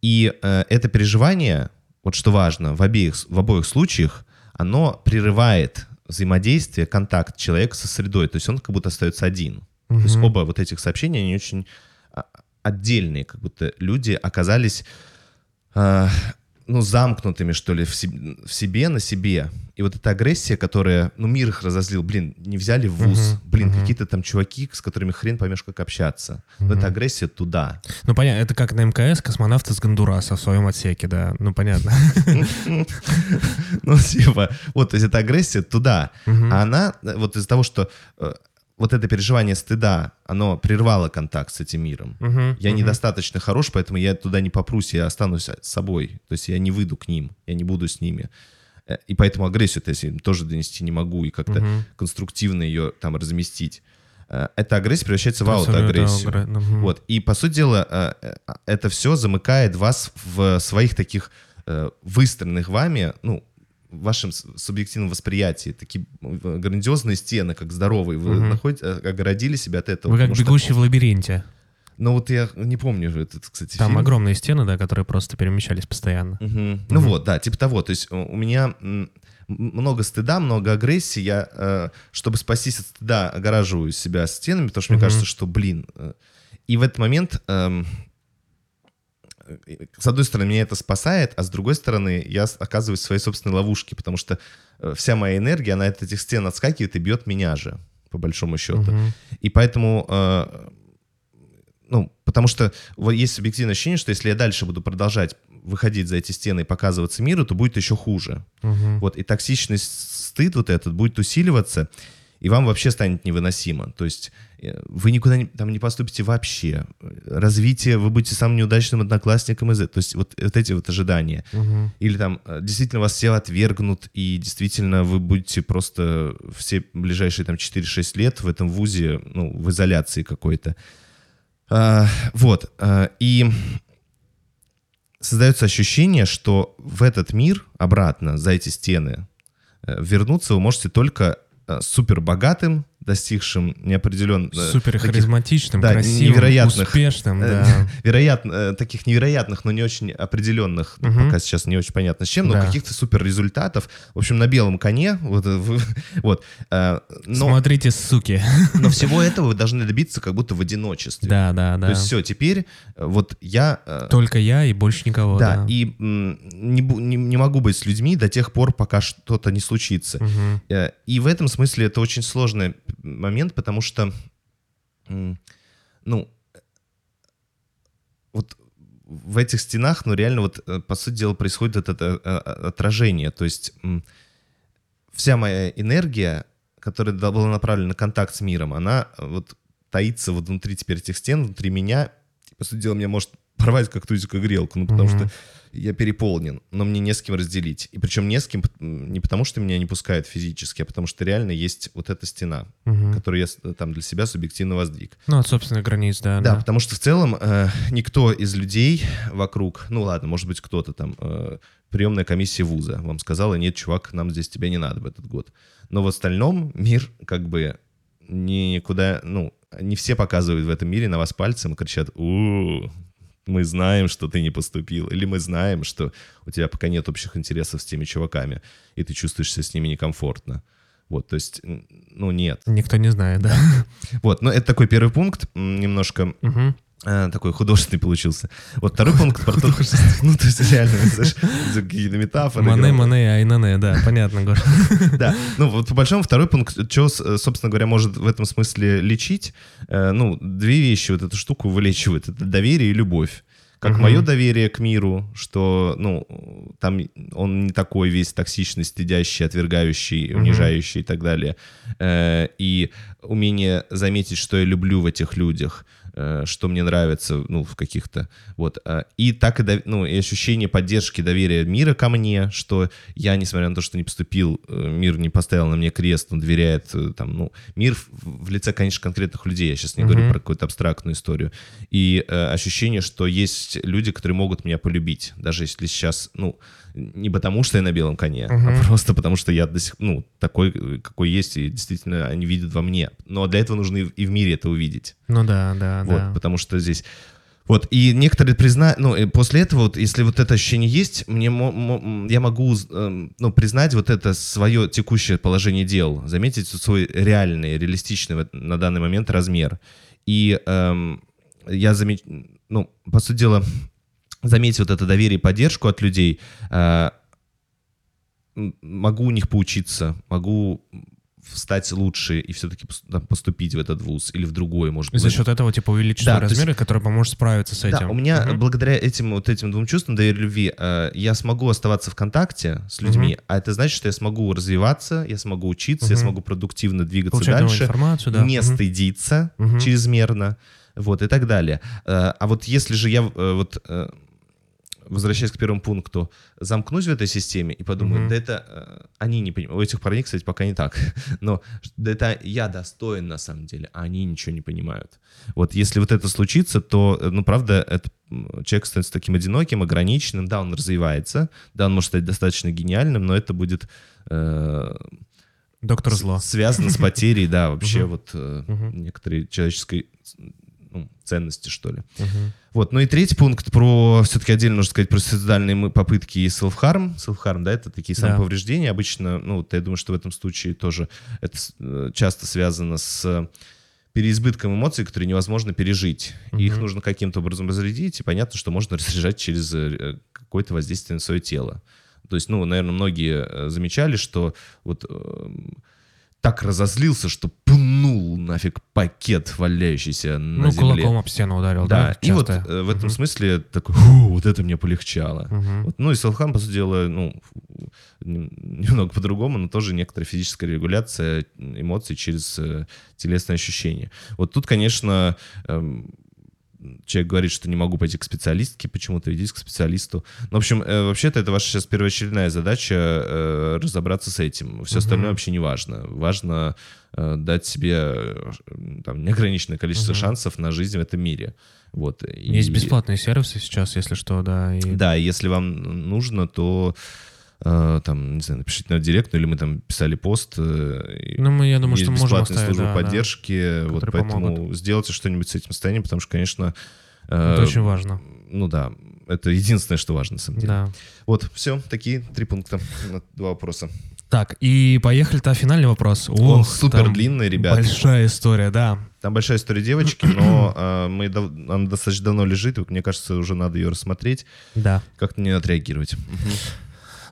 И э, это переживание, вот что важно, в, обеих, в обоих случаях, оно прерывает взаимодействие, контакт человека со средой. То есть он как будто остается один. То есть оба вот этих сообщения, они очень а, отдельные, как будто люди оказались а, ну, замкнутыми, что ли, в, себ- в себе, на себе. И вот эта агрессия, которая, ну, мир их разозлил, блин, не взяли в ВУЗ, Мгм, блин, мгм. какие-то там чуваки, с которыми хрен поймешь, как общаться. Но Мгм. это агрессия туда. Ну, понятно, это как на МКС космонавты с Гондураса в своем отсеке, да. Ну, понятно. [laughs] Ну, типа, вот, то есть это агрессия туда. А она, э, вот из-за того, что э, вот это переживание стыда, оно прервало контакт с этим миром. Мгм, Я мгм. недостаточно хорош, поэтому я туда не попрусь, я останусь с собой. То есть я не выйду к ним, я не буду с ними. Э, И поэтому агрессию то я тоже донести не могу и как-то Мгм. конструктивно ее там разместить. Э, Эта агрессия превращается в аутоагрессию. агре- ну, мгм. Вот. И, по сути дела, э, это все замыкает вас в своих таких выстроенных вами, ну, в вашем субъективном восприятии, такие э, грандиозные стены, как здоровые, вы Мгм. находите, э, огородили себя от этого. Вы как бегущий в лабиринте. Ну вот я не помню этот, кстати, Там фильм. огромные стены, да, которые просто перемещались постоянно. Мгм. Ну вот, да, типа того. То есть у у меня много стыда, много агрессии. Я, э, чтобы спастись от стыда, огораживаю себя стенами, потому что мне Мгм. кажется, что, блин. э, И в этот момент, эм, э, с одной стороны, меня это спасает, а с другой стороны, я оказываюсь в своей собственной ловушке, потому что э, вся моя энергия, она от этих стен отскакивает и бьет меня же, по большому счету. Мгм. И поэтому, э, ну, потому что вот есть субъективное ощущение, что если я дальше буду продолжать выходить за эти стены и показываться миру, то будет еще хуже. Мгм. Вот, и токсичность, стыд вот этот будет усиливаться, и вам вообще станет невыносимо. То есть э, вы никуда не, там не поступите вообще. Развитие, вы будете самым неудачным одноклассником из... То есть вот, вот эти вот ожидания. Мгм. Или там э, действительно вас все отвергнут, и действительно вы будете просто все ближайшие там 4-6 лет в этом вузе, ну, в изоляции какой-то. А, вот. а, и создается ощущение, что в этот мир обратно, за эти стены, вернуться вы можете только э, супер богатым, достигшим неопределенных... Супер харизматичным, да, красивым, невероятных, успешным, Э, да. [laughs] вероятно, э, таких невероятных, но не очень определенных, ну, Мгм. пока сейчас не очень понятно с чем, но Да. каких-то супер результатов. В общем, на белом коне, вот, э, [laughs] вот. э, Но, Смотрите, суки. [laughs] но всего этого вы должны добиться как будто в одиночестве. Да, да, да. То есть все, теперь э, вот я... э, Только я и больше никого, да, да. и не, не, не могу быть с людьми до тех пор, пока что-то не случится. Э, И в этом смысле это очень сложный момент, потому что, ну, вот в этих стенах, ну, реально вот, э, по сути дела, происходит это э, э, отражение. То есть вся моя энергия, которая была направлена на контакт с миром, она вот таится вот внутри теперь этих стен, внутри меня. По сути дела, меня может порвать как тузика грелку, ну, потому Мгм. что я переполнен, но мне не с кем разделить. И причем не с кем, не потому что меня не пускают физически, а потому что реально есть вот эта стена, Мгм. которую я с- там для себя субъективно воздвиг. Ну, от собственных границ, да. Да, потому что в целом э, никто из людей вокруг, ну ладно, может быть кто-то там, э, приемная комиссия вуза вам сказала, нет, чувак, нам здесь тебя не надо в этот год. Но в остальном мир как бы никуда, ну, не все показывают в этом мире на вас пальцем и кричат, у мы знаем, что ты не поступил, или мы знаем, что у тебя пока нет общих интересов с теми чуваками, и ты чувствуешь себя с ними некомфортно. Вот, то есть, ну, нет. Никто не знает, да. Вот, ну, это такой первый пункт, немножко Мгм. Э, такой художественный получился. Вот второй пункт про то, ну, то есть реально, знаешь, какие-то метафоры. Мане, мане, айнане, да, понятно, Гор. [laughs] Да, ну вот по большому второй пункт, что, собственно говоря, может в этом смысле лечить, э, ну, две вещи вот эту штуку вылечивают. Это доверие и любовь. Как Мгм. мое доверие к миру, что, ну, там он не такой весь токсичный, стыдящий, отвергающий, Мгм. унижающий и так далее. Э, И умение заметить, что я люблю в этих людях, э, что мне нравится, ну, в каких-то, вот. э, И так и, ну, и ощущение поддержки, доверия мира ко мне, что я, несмотря на то, что не поступил, мир не поставил на мне крест, он доверяет, там, ну, мир в лице, конечно, конкретных людей, я сейчас не Мгм. говорю про какую-то абстрактную историю. И ощущение, что есть люди, которые могут меня полюбить, даже если сейчас, ну, не потому, что я на белом коне, Мгм. а просто потому, что я до сих, ну, такой, э, какой есть, и действительно они видят во мне. Но для этого нужно и в- мире это увидеть. Ну да, да, Вот, да. потому что здесь Вот, и некоторые признают, ну, и после этого, вот, если вот это ощущение есть, мне, я могу, эм, ну, признать вот это свое текущее положение дел, заметить свой реальный, реалистичный вот на данный момент размер. И эм, я замеч... ну, по сути дела, заметить вот это доверие и поддержку от людей, э, могу у них поучиться, могу стать лучше и все-таки поступить в этот вуз или в другой, может быть. за счет этого, типа, увеличить Да, то есть- который поможет справиться с этим. Да, у меня Мгм. благодаря этим вот этим двум чувствам доверия любви э, я смогу оставаться в контакте с людьми, а это значит, что я смогу развиваться, я смогу учиться, я Мгм. смогу продуктивно двигаться Получать дальше, информацию, да. не Мгм. стыдиться Мгм. чрезмерно, вот и так далее. Э, а вот если же я э, вот э, возвращаясь к первому пункту, замкнусь в этой системе и подумаю, Мгм. да это они не понимают. У этих парней, кстати, пока не так. [laughs] Но да это я достоин на самом деле, а они ничего не понимают. Вот если вот это случится, то, ну, правда, это, человек становится таким одиноким, ограниченным. Да, он развивается, да, он может стать достаточно гениальным, но это будет э, Доктор зло. связано с потерей, да, [laughs] вообще вот некоторой человеческой ну, ценности, что ли. Мгм. Вот, ну и третий пункт про, все-таки отдельно нужно сказать про суицидальные попытки и self-harm. Self-harm, да, это такие Да. самоповреждения. Обычно, ну, вот я думаю, что в этом случае тоже это э, часто связано с переизбытком эмоций, которые невозможно пережить. И их нужно каким-то образом разрядить, и понятно, что можно [laughs] разряжать через э, какое-то воздействие на свое тело. То есть, ну, наверное, многие э, замечали, что вот эм, так разозлился, что пнул нафиг пакет, валяющийся на Ну, земле. кулаком об стену ударил, да? Да, и вот э, в этом Мгм. смысле такой, «Фу, вот это мне полегчало. Мгм. Вот, ну и селфхам, по сути дела, ну, немного по-другому, но тоже некоторая физическая регуляция эмоций через э, телесные ощущения. Вот тут, конечно, эм, человек говорит, что не могу пойти к специалистке, почему-то идите к специалисту. Ну, в общем, э, вообще-то это ваша сейчас первоочередная задача э, разобраться с этим. Все остальное Мгм. вообще не важно. Важно э, дать себе э, там, неограниченное количество Мгм. шансов на жизнь в этом мире. Вот. И- Есть бесплатные сервисы сейчас, если что, да. И... Да, и если вам нужно, то там, не знаю, напишите на директ, ну, или мы там писали пост. э, Ну, мы, я думаю, что можем оставить, службы да, да. поддержки, вот которые поэтому помогут. сделайте что-нибудь с этим состоянием, потому что, конечно, э, Это очень важно. ну да, это единственное, что важно, на самом деле. Да. Вот, все, такие три пункта, на два вопроса. Так, и поехали-то финальный вопрос. Он Ох, супер длинный, ребят. Большая история, да. Там большая история девочки, но э, мы она достаточно давно лежит, и мне кажется, уже надо ее рассмотреть, Да. как-то не отреагировать.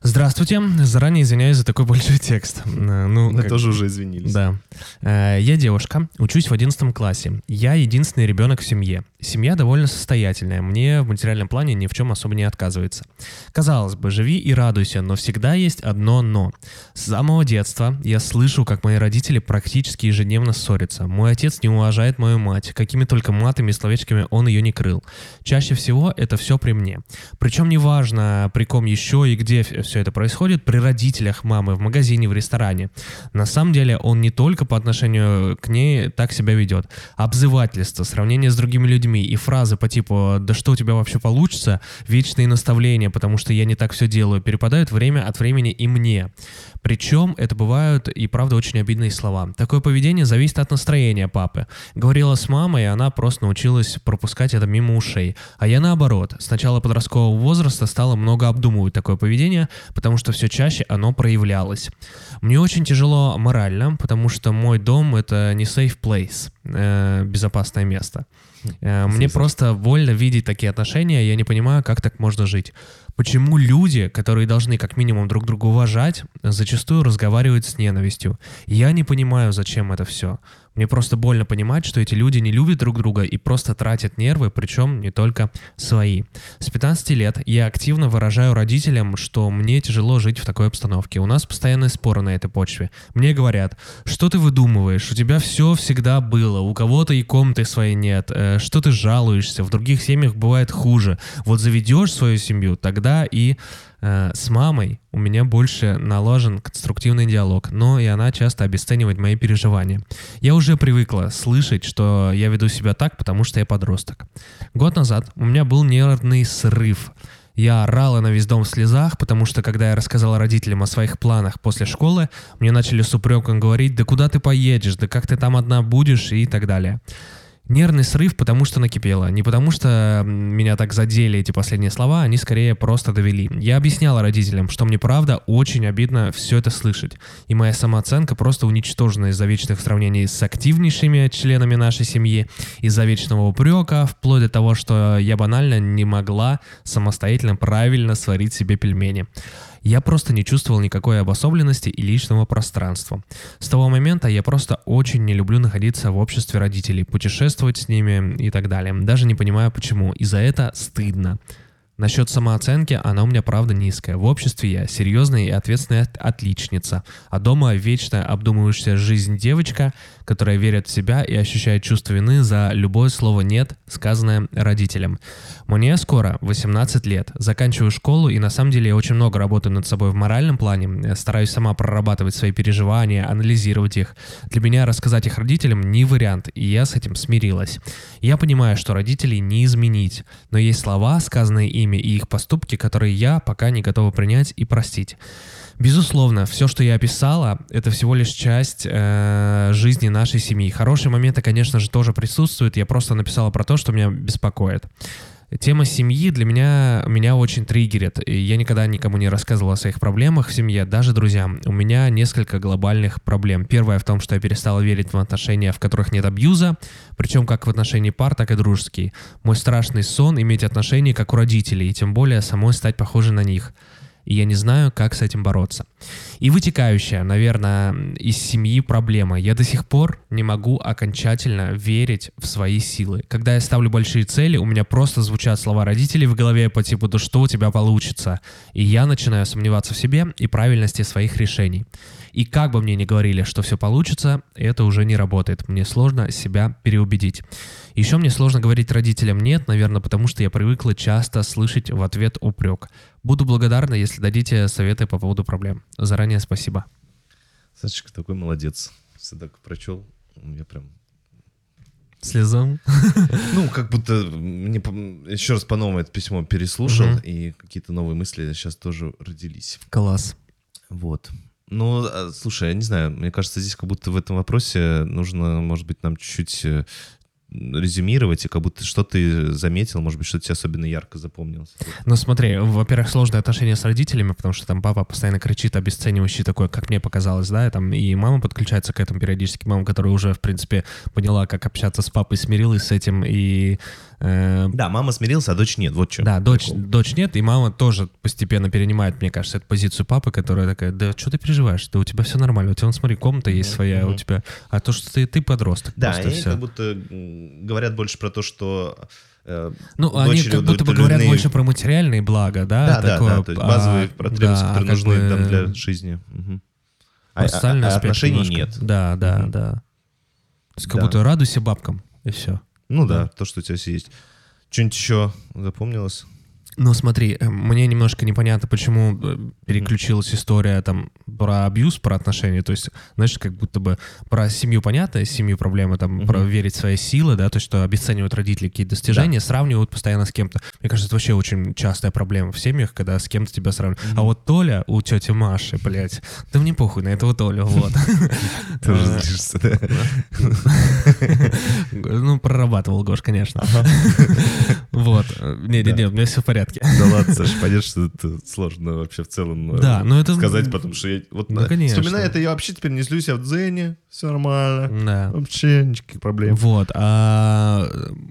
Здравствуйте. Заранее извиняюсь за такой [laughs] большой текст. Э, Ну, Мы как- тоже уже извинились. Да. Э, Я девушка, учусь в 11 классе. Я единственный ребенок в семье. Семья довольно состоятельная, мне в материальном плане ни в чем особо не отказывается. Казалось бы, живи и радуйся, но всегда есть одно «но». С самого детства я слышу, как мои родители практически ежедневно ссорятся. Мой отец не уважает мою мать, какими только матами и словечками он ее не крыл. Чаще всего это все при мне. Причем неважно, при ком еще и где все это происходит, при родителях мамы, в магазине, в ресторане. На самом деле он не только по отношению к ней так себя ведет. Обзывательство, сравнение с другими людьми и фразы по типу «да что у тебя вообще получится?» вечные наставления, потому что я не так все делаю, перепадают время от времени и мне. Причем это бывают и правда очень обидные слова. Такое поведение зависит от настроения папы. Говорила с мамой, и она просто научилась пропускать это мимо ушей. А я наоборот. С начала подросткового возраста стала много обдумывать такое поведение, потому что все чаще оно проявлялось. Мне очень тяжело морально, потому что мой дом — это не safe place, э, безопасное место. Э, Мне просто больно видеть такие отношения, я не понимаю, как так можно жить. Почему люди, которые должны как минимум друг друга уважать, зачастую разговаривают с ненавистью? Я не понимаю, зачем это все. Мне просто больно понимать, что эти люди не любят друг друга и просто тратят нервы, причем не только свои. С 15 лет я активно выражаю родителям, что мне тяжело жить в такой обстановке. У нас постоянные споры на этой почве. Мне говорят, что ты выдумываешь, у тебя все всегда было, у кого-то и комнаты своей нет, э, что ты жалуешься, в других семьях бывает хуже. Вот заведешь свою семью, тогда и с мамой у меня больше наложен конструктивный диалог, но и она часто обесценивает мои переживания. Я уже привыкла слышать, что я веду себя так, потому что я подросток. Год назад у меня был нервный срыв. Я орала на весь дом в слезах, потому что, когда я рассказала родителям о своих планах после школы, мне начали с упреком говорить, да куда ты поедешь, да как ты там одна будешь и так далее. Нервный срыв, потому что накипело. Не потому что меня так задели эти последние слова, они скорее просто довели. Я объясняла родителям, что мне правда очень обидно все это слышать. И моя самооценка просто уничтожена из-за вечных сравнений с активнейшими членами нашей семьи, из-за вечного упрека, вплоть до того, что я банально не могла самостоятельно правильно сварить себе пельмени. Я просто не чувствовал никакой обособленности и личного пространства. С того момента я просто очень не люблю находиться в обществе родителей, путешествовать с ними и так далее. Даже не понимаю почему. И за это стыдно. Насчет самооценки, она у меня правда низкая. В обществе я серьезная и ответственная от- отличница, а дома вечно обдумывающая жизнь девочка, которая верит в себя и ощущает чувство вины за любое слово «нет», сказанное родителям. Мне скоро 18 лет, заканчиваю школу, и на самом деле я очень много работаю над собой в моральном плане, э, стараюсь сама прорабатывать свои переживания, анализировать их. Для меня рассказать их родителям не вариант, и я с этим смирилась. Я понимаю, что родителей не изменить, но есть слова, сказанные ими, и их поступки, которые я пока не готова принять и простить. Безусловно, все, что я описала, это всего лишь часть э, жизни нашей семьи. Хорошие моменты, конечно же, тоже присутствуют. Я просто написала про то, что меня беспокоит. Тема семьи для меня, меня очень триггерит. Я никогда никому не рассказывал о своих проблемах в семье, даже друзьям. У меня несколько глобальных проблем. Первое в том, что я перестала верить в отношения, в которых нет абьюза, причем как в отношении пар, так и дружеские. Мой страшный сон иметь отношения как у родителей, и тем более самой стать похожей на них и я не знаю, как с этим бороться. И вытекающая, наверное, из семьи проблема. Я до сих пор не могу окончательно верить в свои силы. Когда я ставлю большие цели, у меня просто звучат слова родителей в голове по типу «да что у тебя получится?». И я начинаю сомневаться в себе и правильности своих решений. И как бы мне ни говорили, что все получится, это уже не работает. Мне сложно себя переубедить. Еще мне сложно говорить родителям «нет», наверное, потому что я привыкла часто слышать в ответ упрек. Буду благодарна, если дадите советы по поводу проблем. Заранее спасибо. Сашечка такой молодец. Все так прочел. Я прям... Слезам. Ну, как будто мне по- еще раз по-новому это письмо переслушал, Мгм. и какие-то новые мысли сейчас тоже родились. Класс. Вот. Ну, а, слушай, я не знаю, мне кажется, здесь как будто в этом вопросе нужно, может быть, нам чуть-чуть э, резюмировать, и как будто что ты заметил, может быть, что тебе особенно ярко запомнилось. Ну смотри, во-первых, сложные отношения с родителями, потому что там папа постоянно кричит обесценивающий такой, как мне показалось, да, и там и мама подключается к этому периодически, мама, которая уже, в принципе, поняла, как общаться с папой, смирилась с этим, и э, Да, мама смирился, а дочь нет, вот что. Да, дочь, дочь нет, и мама тоже постепенно перенимает, мне кажется, эту позицию папы, которая такая, да что ты переживаешь, да у тебя все нормально, у тебя, вон, смотри, комната есть своя, у тебя, а то, что ты, ты подросток, Да, они всё. как будто говорят больше про то, что э, Ну, они как будто бы говорят больше про материальные блага, да? Да, да, такое, да, то есть а, базовые потребности, да, которые нужны бы там для жизни. Мгм. А, а- а отношений немножко. нет. Да, да, Мгм. да. То есть как Да. будто радуйся бабкам, и все. Ну да, Да. то, что у тебя есть. Что-нибудь еще запомнилось? Ну, смотри, э, мне немножко непонятно, почему э, переключилась история там про абьюз, про отношения. То есть, знаешь, как будто бы про семью понятно, с семью проблемы, там, Мгм. про верить в свои силы, да, то, есть, что обесценивают родители какие-то достижения, сравнивают постоянно с кем-то. Мне кажется, это вообще очень частая проблема в семьях, когда с кем-то тебя сравнивают. А вот Толя у тети Маши, блядь, да мне похуй на этого Толю, вот. [laughs] Тоже Э, злишься, да? [laughs] Ну, прорабатывал Гош, конечно. [laughs] Вот. Не-не-не, у меня все в порядке. Да ладно, Саша, понятно, что это сложно вообще в целом э, Да, но это- сказать, потому что я вот Ну, конечно. вспоминая это, я вообще теперь не злюсь, я в дзене, все нормально. Да. Вообще никаких проблем. Вот, а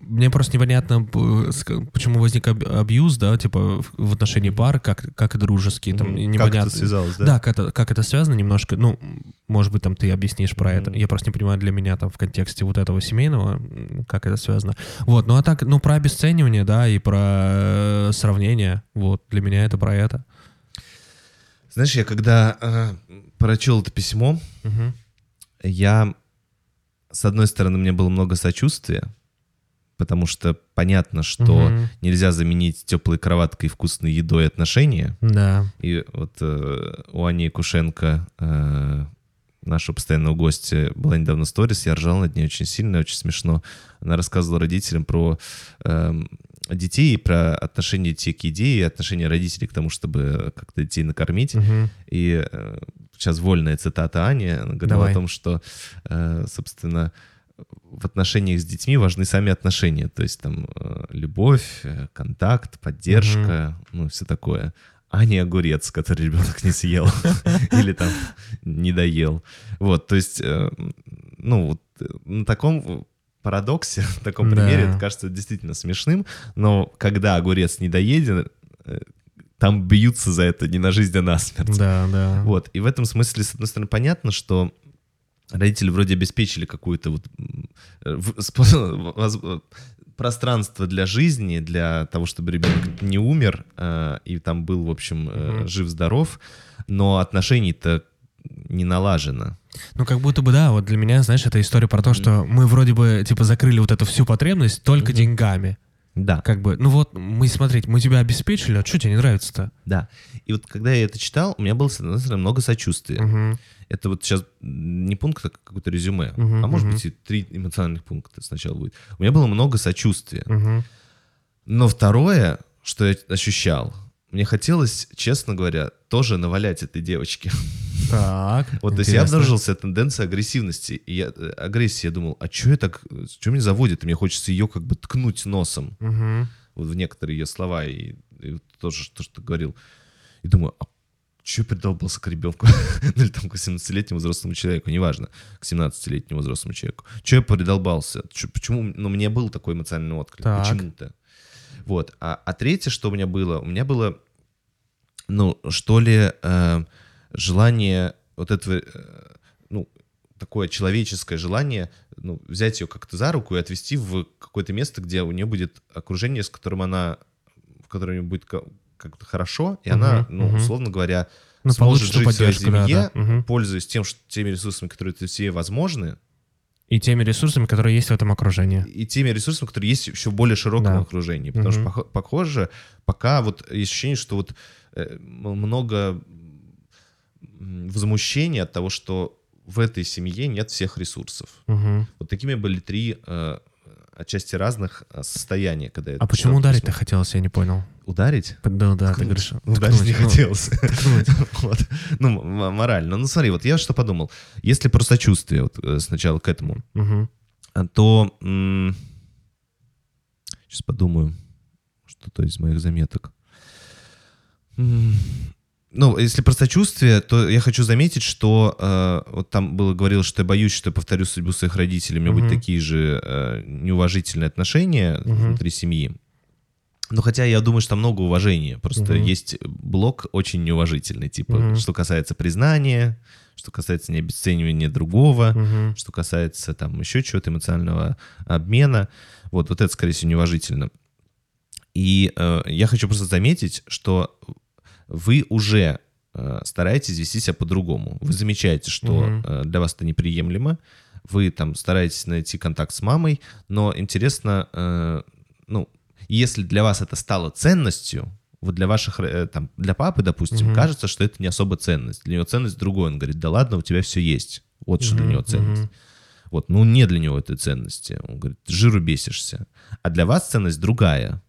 мне просто непонятно, почему возник аб- абьюз, да, типа в отношении пар, как, как и дружеские, там непонятно. Как это связалось, да? Да, как это, как это связано немножко, ну, может быть, там ты объяснишь про это. Мгм. Я просто не понимаю для меня там в контексте вот этого семейного, как это связано. Вот, ну а так, ну, про обесценивание, да, и про э, сравнение, вот, для меня это про это. Знаешь, я когда э, прочел это письмо, Мгм. Я, с одной стороны, мне было много сочувствия, потому что понятно, что Мгм. нельзя заменить теплой кроваткой, вкусной едой отношения. Да. И вот э, у Ани Кушенко, э, нашего постоянного гостя, была недавно сторис, я ржал над ней очень сильно, очень смешно. Она рассказывала родителям про эм, детей, про отношение детей к еде и отношение родителей к тому, чтобы как-то детей накормить. Мгм. И э, сейчас вольная цитата Ани, она говорила Давай. о том, что, э, собственно, в отношениях с детьми важны сами отношения. То есть там э, любовь, контакт, поддержка, ну, все такое. А не огурец, который ребенок не съел [laughs] или там не доел. Вот, то есть, ну, вот на таком парадоксе, [laughs] в таком Да. примере, это кажется действительно смешным, но когда огурец недоеден, э, там бьются за это не на жизнь, а на смерть. Да, да. Вот. И в этом смысле, с одной стороны, понятно, что родители вроде обеспечили какую-то вот [laughs] пространство для жизни, для того, чтобы ребенок не умер, э, и там был, в общем, э, жив-здоров, но отношений-то не налажено. Ну, как будто бы, да, вот для меня, знаешь, это история про то, что мы вроде бы, типа, закрыли вот эту всю потребность только Мгм. деньгами. Да, Как бы, ну вот, мы, смотреть, мы тебя обеспечили, а что тебе не нравится-то? да. И вот когда я это читал, у меня было, с одной стороны, много сочувствия. Мгм. Это вот сейчас не пункт, а какое-то резюме, Мгм, а может мгм. быть и три эмоциональных пункта сначала будет. У меня было много сочувствия. Мгм. Но второе, что я ощущал, мне хотелось, честно говоря, тоже навалять этой девочке. Так, [laughs] Вот, то есть я интересно. обнаружил себе тенденцию агрессивности. И я, э, агрессии, я думал, а что я так, что меня заводит? И мне хочется ее как бы ткнуть носом Мгм. вот в некоторые ее слова и, и тоже то, что ты говорил. И думаю, а что я придолбался к ребенку? [laughs] ну или там к 18-летнему взрослому человеку, неважно, к 17-летнему взрослому человеку. Что я придолбался? Чё- почему? Ну, мне был такой эмоциональный отклик. Почему-то. Вот. А, а третье, что у меня было, у меня было, ну, что ли, э, желание вот этого, э, ну, такое человеческое желание, ну, взять ее как-то за руку и отвести в какое-то место, где у нее будет окружение, с которым она, в котором нее будет ка- как-то хорошо, и она, Мгм, ну, мгм. условно говоря, Ну, сможет жить в своей да, семье, да. Мгм. пользуясь тем, что, теми ресурсами, которые в семье возможны, И теми ресурсами, которые есть в этом окружении. и теми ресурсами, которые есть еще в более широком Да. окружении. Потому что, Мгм. пох- похоже, пока вот есть ощущение, что вот много м, возмущения от того, что в этой семье нет всех ресурсов. Мгм. Вот такими были три э, отчасти разных э, состояния, когда А почему ударить-то хотелось, я не понял. Ударить? Да, да, ты говоришь. Ударить не ну, хотелось. [laughs] [laughs] Вот. Ну, морально. Ну, смотри, вот я что подумал. Если про сочувствие вот, э, сначала к этому, а, то... сейчас подумаю, что-то из моих заметок. Ну, если про сочувствие, то я хочу заметить, что э, вот там было говорилось, что я боюсь, что я повторю судьбу своих родителей, у меня будут Мгм. такие же э, неуважительные отношения Мгм. внутри семьи. Но хотя я думаю, что там много уважения. Просто Мгм. есть блок очень неуважительный, типа, Мгм. что касается признания, что касается необесценивания другого, Мгм. что касается там еще чего-то эмоционального обмена. Вот, вот это, скорее всего, неуважительно. И э, я хочу просто заметить, что вы уже э, стараетесь вести себя по-другому. Вы замечаете, что э, для вас это неприемлемо. Вы там стараетесь найти контакт с мамой, но интересно, э, ну, если для вас это стало ценностью, вот для ваших, там, для папы, допустим, Мгм. кажется, что это не особо ценность. Для него ценность другой. Он говорит, да ладно, у тебя все есть. Вот что для него ценность. мгм. Вот, ну, не для него этой ценности. Он говорит, жиру бесишься. А для вас ценность другая.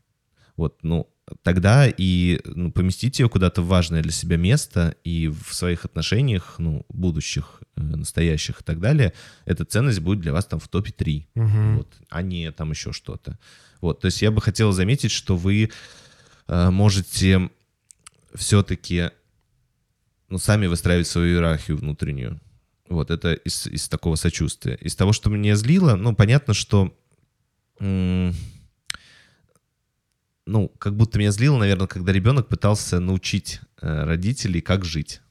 Вот, ну, тогда и ну, поместите ее куда-то в важное для себя место, и в своих отношениях, ну, будущих, э, настоящих и так далее, эта ценность будет для вас там в топе 3, Мгм. вот, а не там еще что-то. Вот, то есть я бы хотел заметить, что вы э, можете все-таки ну, сами выстраивать свою иерархию внутреннюю. Вот, это из, из такого сочувствия. Из того, что меня злило, ну, понятно, что... м, ну, как будто меня злило, наверное, когда ребенок пытался научить э, родителей, как жить.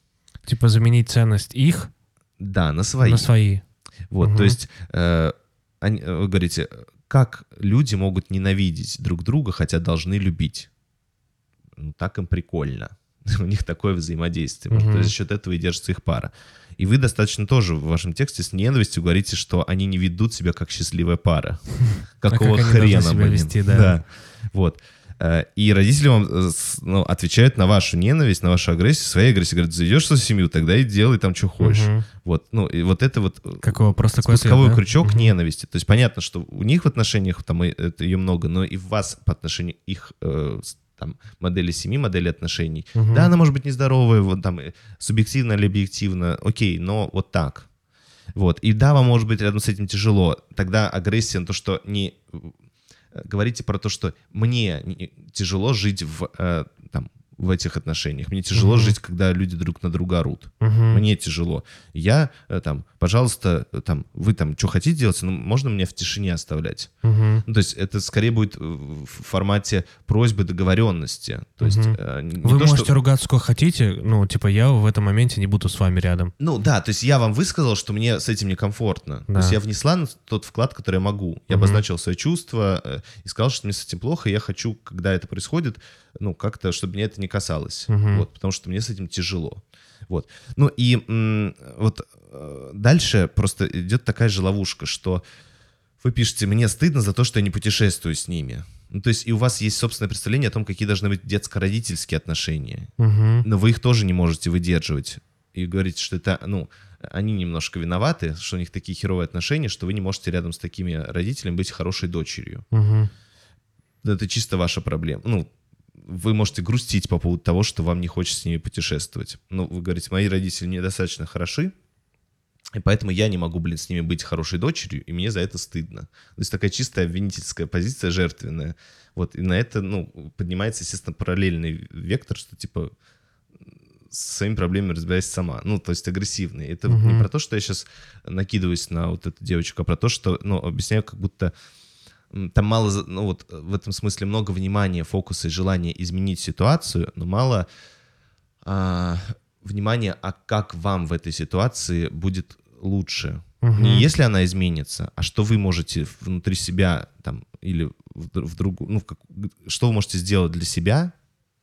Типа заменить ценность их Да, на свои. на свои. Вот, Мгм. то есть э, они- э, вы говорите, как люди могут ненавидеть друг друга, хотя должны любить? Ну, так им прикольно. [laughs] У них такое взаимодействие. Может, Мгм. за счет этого и держится их пара. И вы достаточно тоже в вашем тексте с ненавистью говорите, что они не ведут себя как счастливая пара. Какого [laughs] А как они должны хрена, блин? вести, да. Вот. Э, И родители вам э, ну, отвечают на вашу ненависть, на вашу агрессию, своей агрессией. Говорят, зайдешь в семью, тогда и делай там, что хочешь. Мгм. Вот, ну, и вот это вот э, Какого просто ответ, спусковой да? крючок Мгм. ненависти. То есть понятно, что у них в отношениях там это ее много, но и в вас по отношению их э, там, модели семьи, модели отношений. Мгм. Да, она может быть нездоровая, вот там субъективно или объективно, окей, но вот так. Вот. И да, вам может быть рядом с этим тяжело. Тогда агрессия на то, что не... Говорите про то, что мне не- тяжело жить в, э, там, в этих отношениях. Мне тяжело Мгм. жить, когда люди друг на друга орут. Мгм. Мне тяжело. Я э, там, пожалуйста, э, там, вы там что хотите делать, но можно меня в тишине оставлять. Мгм. Ну, то есть это скорее будет в формате просьбы договоренности. То есть э, не Вы то, можете что... ругаться сколько хотите, ну, типа, я в этом моменте не буду с вами рядом. Ну да, то есть я вам высказал, что мне с этим некомфортно. То Да. есть я внесла тот вклад, который я могу. Я Мгм. обозначил свои чувства э, и сказал, что мне с этим плохо, и я хочу, когда это происходит, ну как-то, чтобы меня это не касалось. Мгм. Вот, потому что мне с этим тяжело. Вот. Ну и вот дальше просто идет такая же ловушка, что вы пишете, мне стыдно за то, что я не путешествую с ними. Ну, то есть и у вас есть собственное представление о том, какие должны быть детско-родительские отношения. Мгм. Но вы их тоже не можете выдерживать. И говорите, что это, ну, они немножко виноваты, что у них такие херовые отношения, что вы не можете рядом с такими родителями быть хорошей дочерью. Да Это чисто ваша проблема. Ну, вы можете грустить по поводу того, что вам не хочется с ними путешествовать. Ну, вы говорите, мои родители недостаточно хороши, и поэтому я не могу, блин, с ними быть хорошей дочерью, и мне за это стыдно. То есть такая чистая обвинительская позиция, жертвенная. Вот, и на это, ну, поднимается, естественно, параллельный вектор, что, типа, с своими проблемами разбирайся сама. Ну, то есть агрессивный. Это вот не про то, что я сейчас накидываюсь на вот эту девочку, а про то, что, ну, объясняю, как будто там мало, ну вот э, в этом смысле много внимания, фокуса и желания изменить ситуацию, но мало а, внимания, а как вам в этой ситуации будет лучше. Мгм. Не если она изменится, а что вы можете внутри себя там или в, в другую, ну, в как- что вы можете сделать для себя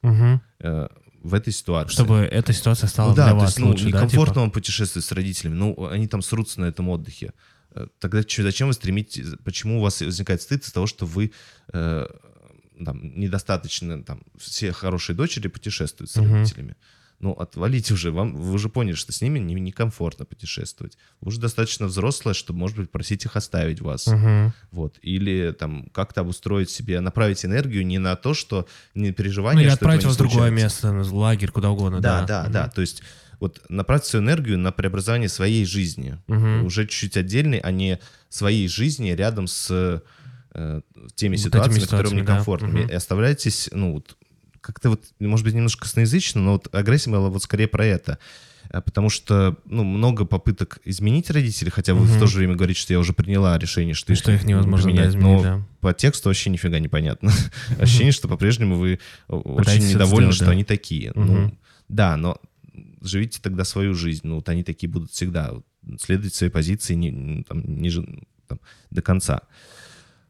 Мгм. э, в этой ситуации. Чтобы эта ситуация стала Ну да, для то вас есть, ну, лучше, да, некомфортно типа? вам путешествовать с родителями, ну, они там срутся на этом отдыхе. Э, Тогда чё- зачем вы стремитесь, почему у вас возникает стыд из того, что вы э, там, недостаточно, там, все хорошие дочери путешествуют с Мгм. родителями? Ну, отвалите уже, вам, вы уже поняли, что с ними не- некомфортно путешествовать. Вы уже достаточно взрослая, чтобы, может быть, просить их оставить вас. Мгм. Вот. Или там как-то обустроить себе, направить энергию не на то, что не Ну, переживание, или что отправить вас в другое место, в лагерь, куда угодно, Да, да. да, Мгм. да. То есть вот направить свою энергию на преобразование своей жизни. Мгм. Уже чуть-чуть отдельной, а не своей жизни рядом с э, теми Вот ситуациями, этими которые ситуациями, мне да. Мгм. И оставляйтесь, ну, вот, как-то вот, может быть, немножко косноязычно, но вот агрессия была вот скорее про это. А Потому что, ну, много попыток изменить родителей, хотя вы в то же время говорите, что я уже приняла решение, что И что их невозможно да, поменять. изменить, Но да. по тексту вообще нифига не понятно. [laughs] [laughs] Ощущение, что по-прежнему вы очень недовольны, что да. они такие. Ну, да, но живите тогда свою жизнь. Ну, вот они такие будут всегда. Следуйте своей позиции не, там, ниже, там, до конца.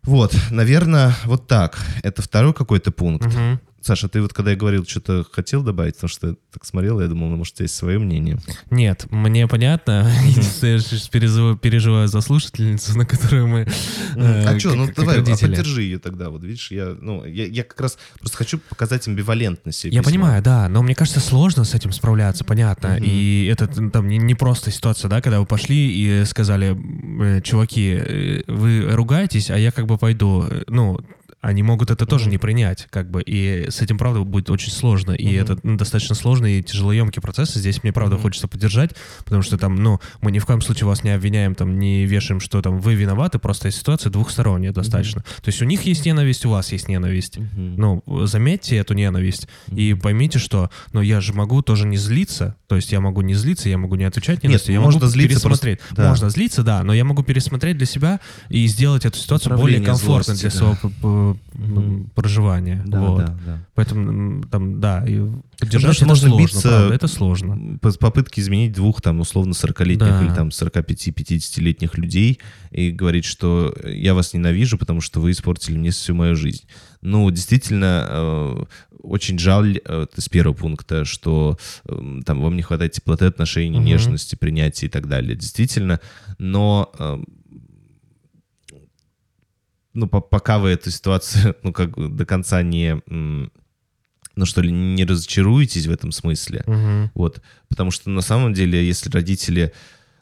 Вот, наверное, вот так. Это второй какой-то пункт. Мгм. Саша, ты вот когда я говорил, что-то хотел добавить, потому что я так смотрел, я думал, ну, может, есть свое мнение. Нет, мне понятно. Я переживаю, за слушательницу, [laughs] на которую мы... э, а что, ну давай, а поддержи ее тогда. Вот видишь, я, ну, я, как раз просто хочу показать амбивалентность Я понимаю, да, но мне кажется, сложно с этим справляться, понятно. И это там не, просто ситуация, да, когда вы пошли и сказали, э, чуваки, э, вы ругаетесь, а я как бы пойду. Э, Ну, они могут это тоже не принять, как бы, и с этим, правда, будет очень сложно. И это ну, достаточно сложный и тяжелоемкий процесс. И здесь мне, правда, хочется поддержать, потому что там, ну, мы ни в коем случае вас не обвиняем, там, не вешаем, что там вы виноваты, просто ситуация двухсторонняя достаточно. То есть у них есть ненависть, у вас есть ненависть. Ну, заметьте эту ненависть и поймите, что, ну, я же могу тоже не злиться, то есть я могу не злиться, я могу не отвечать ненависти, я можно могу злиться пересмотреть. просто- да. Можно злиться, да, но я могу пересмотреть для себя и сделать эту ситуацию более комфортной злости, для да. своего Мгм. проживания. Да, вот. да, да. Поэтому там, да, и поддержать это можно сложно, биться правда, это сложно. по- попытки изменить двух там условно 40-летних Да. или там 45-50-летних людей и говорить, что я вас ненавижу, потому что вы испортили мне всю мою жизнь. Ну, действительно, э, очень жаль, э, это с первого пункта, что э, там вам не хватает теплоты отношений, Мгм. нежности, принятия и так далее. Действительно, но э, ну, по- пока вы эту ситуацию, [laughs] ну, как до конца не, ну, что ли, не разочаруетесь в этом смысле, Мгм. вот, потому что на самом деле, если родители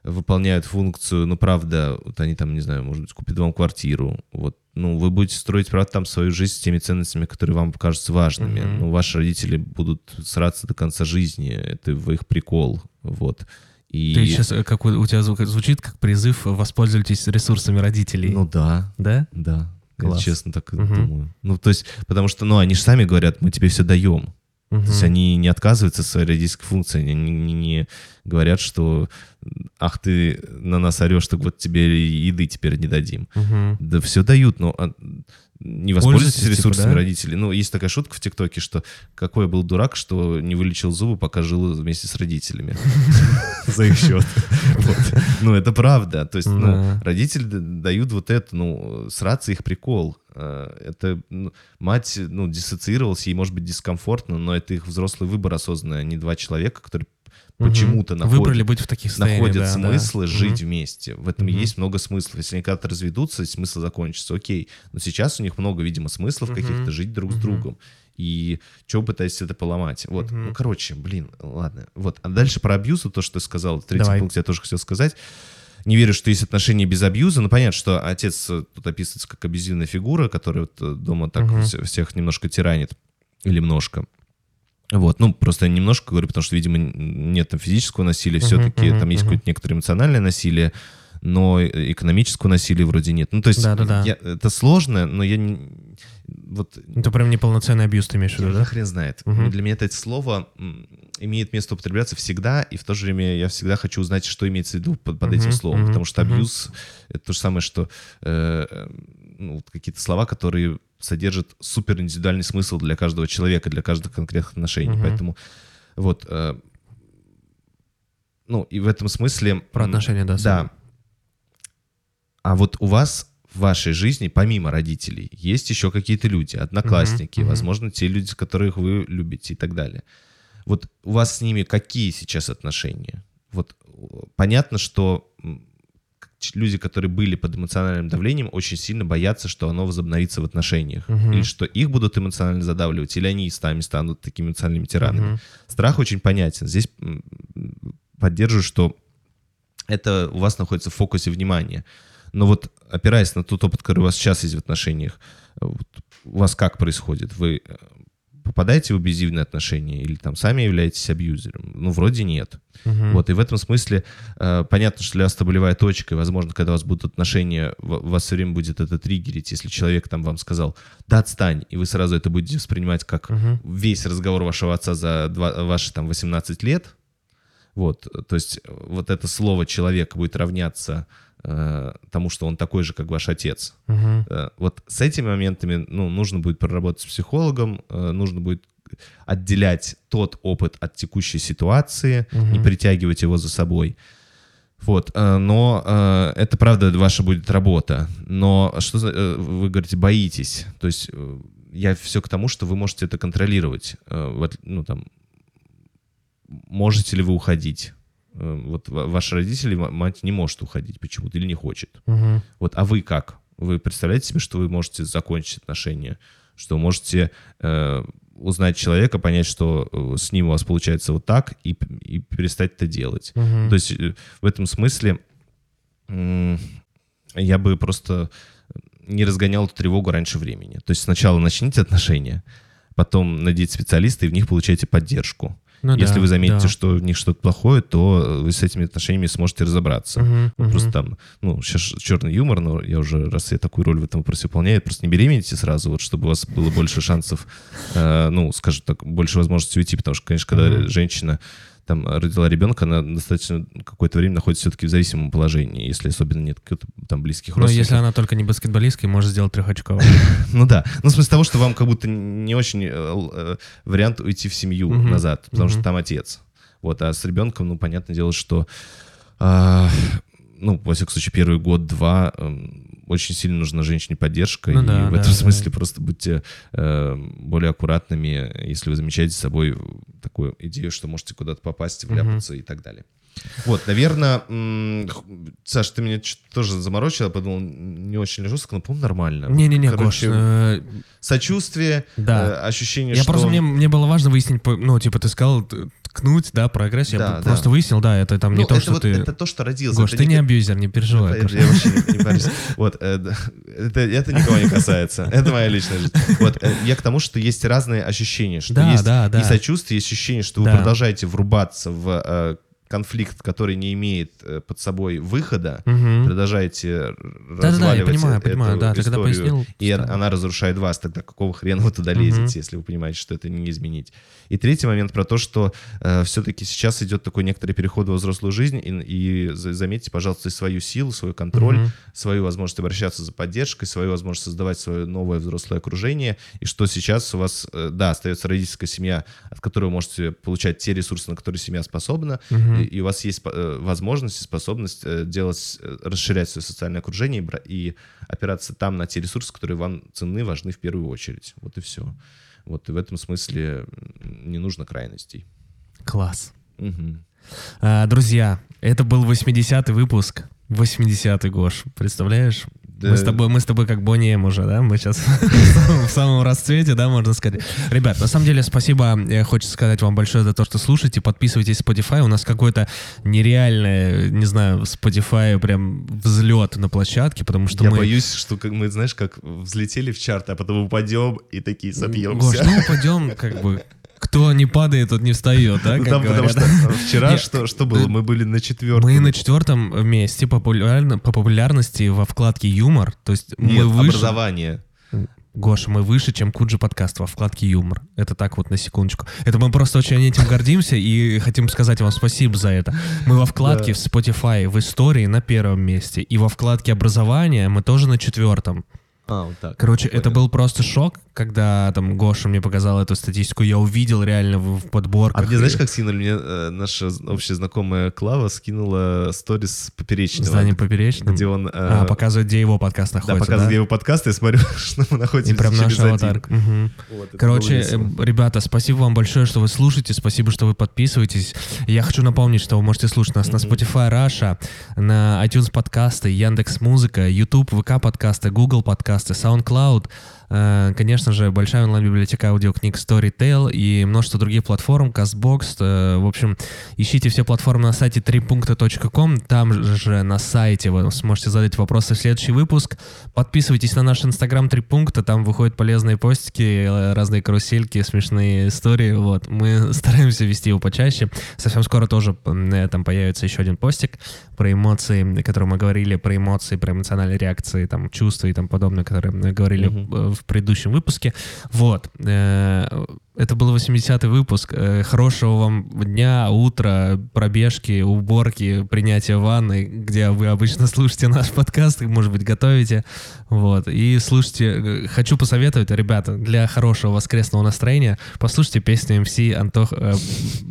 выполняют функцию, ну, правда, вот они там, не знаю, может быть, купят вам квартиру, вот, ну, вы будете строить, правда, там свою жизнь с теми ценностями, которые вам покажутся важными. Мгм. Ну, ваши родители будут сраться до конца жизни, это в их прикол, вот. И... Ты сейчас, э, как у, у тебя звук- звучит как призыв воспользуйтесь ресурсами родителей. Ну да, да? да. Я Класс. честно так Мгм. думаю. Ну, то есть, потому что, ну, они же сами говорят, мы тебе все даем. То есть они не отказываются от своей родительской функции, они не, не- не говорят, что ах, ты на нас орешь, так вот тебе еды теперь не дадим. Мгм. Да все дают, но а, не воспользуйтесь Пользуйтесь, типа, ресурсами да? родителей. Ну, есть такая шутка в ТикТоке, что какой я был дурак, что не вылечил зубы, пока жил вместе с родителями. [laughs] За их счет. Ну, это правда. То есть, ну, родители дают вот это, ну, сраться их прикол. А, Это ну, мать, ну, диссоциировалась, ей может быть дискомфортно, но это их взрослый выбор осознанный, а не два человека, которые Почему-то находят Выбрали быть в таких находят да, да. смыслы жить Мгм. вместе. В этом Мгм. есть много смыслов. Если они когда-то разведутся, смысл закончится, окей. Но сейчас у них много, видимо, смыслов Мгм. каких-то жить друг с Мгм. другом. И вы пытаетесь это поломать? Вот, Мгм. ну, короче, блин, ладно. Вот, а дальше про абьюз, то, что ты сказал, третий Давай. пункт я тоже хотел сказать. Не верю, что есть отношения без абьюза. Ну, понятно, что отец э, тут описывается как абьюзивная фигура, которая вот э, дома так вс- всех немножко тиранит. Или немножко. Вот, ну, просто я немножко говорю, потому что, видимо, нет там физического насилия, все-таки мгм, там есть мгм. какое-то некоторое эмоциональное насилие, но экономического насилия вроде нет. Ну, то есть я- это сложно, но я не... Вот Это прям неполноценный абьюз ты имеешь в виду, да? хрен знает. Мгм. Для меня это слово имеет место употребляться всегда, и в то же время я всегда хочу узнать, что имеется в виду под, под этим Мгм, словом. мгм, Потому что абьюз — это то же самое, что э, э, ну, какие-то слова, которые содержат супер индивидуальный смысл для каждого человека, для каждых конкретных отношений. Мгм. Поэтому вот... э, ну, и в этом смысле... Про отношения, да. Да. А вот у вас в вашей жизни, помимо родителей, есть еще какие-то люди, одноклассники, мгм. возможно, те люди, которых вы любите и так далее. Вот у вас с ними какие сейчас отношения? Вот э, понятно, что люди, которые были под эмоциональным давлением, очень сильно боятся, что оно возобновится в отношениях. Мгм. Или что их будут эмоционально задавливать, или они сами станут такими эмоциональными тиранами. Мгм. Страх очень понятен. Здесь поддерживаю, что это у вас находится в фокусе внимания. Но вот опираясь на тот опыт, который у вас сейчас есть в отношениях, э, вот у вас как происходит? Вы э, попадаете в абьюзивные отношения или там сами являетесь абьюзером? Ну, вроде нет. Мгм. Вот, и в этом смысле э, понятно, что для вас это болевая точка, и, возможно, когда у вас будут отношения, вас все время будет это триггерить, если человек там вам сказал, да, отстань, и вы сразу это будете воспринимать как Мгм. весь разговор вашего отца за два- ваши там 18 лет, вот, то есть вот это слово человек будет равняться тому, что он такой же, как ваш отец. Э, вот с этими моментами, ну, нужно будет проработать с психологом, э, нужно будет отделять тот опыт от текущей ситуации, Мгм. не притягивать его за собой. Вот, э, но э, это правда ваша будет работа. Но что э, вы говорите, боитесь? То есть э, я все к тому, что вы можете это контролировать. Э, ну там, можете ли вы уходить? Э, Вот ва- ваши родители, ма- мать не может уходить почему-то или не хочет. Мгм. Вот, а вы как? Вы представляете себе, что вы можете закончить отношения? Что можете э, узнать человека, понять, что э, с ним у вас получается вот так, и, и перестать это делать? Мгм. То есть э, в этом смысле м, я бы просто не разгонял эту тревогу раньше времени. То есть сначала начните отношения, потом найдите специалиста и в них получайте поддержку. Ну Если да, вы заметите, да. что в них что-то плохое, то вы с этими отношениями сможете разобраться. Мгм, Вот Просто мгм. там, ну, сейчас черный юмор, но я уже, раз я такую роль в этом вопросе выполняю, просто не беременните сразу, вот, чтобы у вас было больше шансов, э, ну, скажем так, больше возможности уйти, потому что, конечно, когда Мгм. женщина там родила ребенка, она достаточно какое-то время находится все-таки в зависимом положении, если особенно нет каких-то там близких Но родственников. если она только не баскетболистка, может сделать трехочковый. [laughs] Ну да. Ну, в смысле того, что вам как будто не очень э, э, вариант уйти в семью назад, потому что там отец. Вот, а с ребенком, ну, понятное дело, что, а, ну, во всяком случае, первый год-два эм, очень сильно нужна женщине поддержка, Ну и да, в да, этом да. смысле просто будьте э, более аккуратными, если вы замечаете с собой такую идею, что можете куда-то попасть, вляпаться и так далее. Вот, наверное, Саш, ты меня тоже заморочил, я подумал, не очень жестко, но, по-моему, нормально. Не-не-не, Гош, э, сочувствие, Да. э, ощущение, Я что... просто, мне, мне было важно выяснить, ну, типа, ты сказал ткнуть, да, прогресс, я Да, б- да. просто выяснил, да, это там Ну, не то, это что вот- ты... Это то, что родился. Гош, это ты не абьюзер, не переживай. Я, Гош. я вообще не, не парюсь. Вот, э, это, это никого не касается. Это моя личная жизнь. Вот, э, я к тому, что есть разные ощущения. Что Да, есть да, да. и сочувствие, есть ощущение, что вы продолжаете врубаться в конфликт, который не имеет э, под собой выхода, Мгм. продолжаете р- Да-да-да, я разваливать понимаю, эту понимаю, да, ты когда историю, пояснил, и да. она разрушает вас, тогда какого хрена вы туда лезете, если вы понимаете, что это не изменить. И третий момент про то, что все-таки сейчас идет такой некоторый переход во взрослую жизнь, и, и за- заметьте, пожалуйста, и свою силу, свой контроль, Мгм. свою возможность обращаться за поддержкой, свою возможность создавать свое новое взрослое окружение, и что сейчас у вас, э, да, остается родительская семья, от которой вы можете получать те ресурсы, на которые семья способна, И, и у вас есть э, возможность и способность э, делать, э, расширять свое социальное окружение и, и опираться там на те ресурсы, которые вам ценны, важны в первую очередь. Вот и все. Вот и в этом смысле не нужно крайностей. Класс. Мгм. А, Друзья, это был 80-й выпуск. 80-й, Гош, представляешь? Мы с тобой, мы с тобой как Бонни М уже, да? Мы сейчас [laughs] в самом расцвете, да, можно сказать. Ребят, на самом деле спасибо, э, хочется сказать вам большое за то, что слушаете. Подписывайтесь в Spotify. У нас какой-то нереальный, не знаю, Spotify прям взлет на площадке, потому что Я мы... боюсь, что как мы, знаешь, как взлетели в чарты, а потом упадем и такие Гош, собьемся. ну упадем, как бы... Кто не падает, тот не встает, да, Ну, как там, потому что вчера Нет, что, что было? Мы были на четвертом. Мы на четвертом месте популярно, по популярности во вкладке юмор. То есть мы Нет, выше. образование. Гоша, мы выше, чем Куджи подкаст во вкладке юмор. Это так вот на секундочку. Это мы просто очень этим гордимся и хотим сказать вам спасибо за это. Мы во вкладке Да. в Spotify в истории на первом месте. И во вкладке образования мы тоже на четвертом. А, вот так. Короче, это был просто шок, когда там Гоша мне показал эту статистику. Я увидел реально в, в подборках. А мне знаешь, как скинули? Мне э, наша общая знакомая Клава скинула сторис поперечного. Здание поперечным. Где он... э, А, показывает, где его подкаст да, находится, показывает да? его подкаст, я смотрю, [laughs] что мы находимся И прям наш аватар. Мгм. Вот, Короче, было весело. э, ребята, спасибо вам большое, что вы слушаете, спасибо, что вы подписываетесь. Я хочу напомнить, что вы можете слушать нас на Spotify Russia, на iTunes подкасты, Яндекс Музыка, YouTube, ВК подкасты, Google подкасты, SoundCloud, э, конечно же, большая онлайн-библиотека аудиокниг Storytel и множество других платформ, CastBox. э, В общем, ищите все платформы на сайте трипункта.ком, там же на сайте вы сможете задать вопросы в следующий выпуск. Подписывайтесь на наш инстаграм три пункта, там выходят полезные постики, э, разные карусельки, смешные истории. Вот. Мы [laughs] стараемся вести его почаще. Совсем скоро тоже э, там появится еще один постик про эмоции, о котором мы говорили, про эмоции, про эмоциональные реакции, там, чувства и тому подобное, которые мы говорили Мгм. э, в предыдущем выпуске. Вот. Э, Это был 80-й выпуск. Э, Хорошего вам дня, утра, пробежки, уборки, принятия ванны, где вы обычно слушаете наш подкаст, может быть, готовите. Вот. И слушайте, э, хочу посоветовать, ребята, для хорошего воскресного настроения, послушайте песню МС Антох,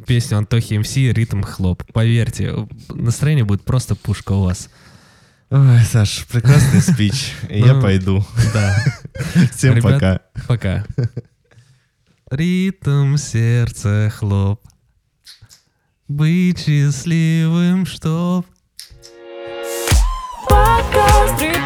песню Антохи МС «Ритм хлоп». Поверьте, настроение будет просто пушка у вас. Ой, Саш, прекрасный спич. Я Ну, пойду. Да. [laughs] Всем пока. Пока. [laughs] Ритм сердца хлоп. Быть счастливым, чтоб «Три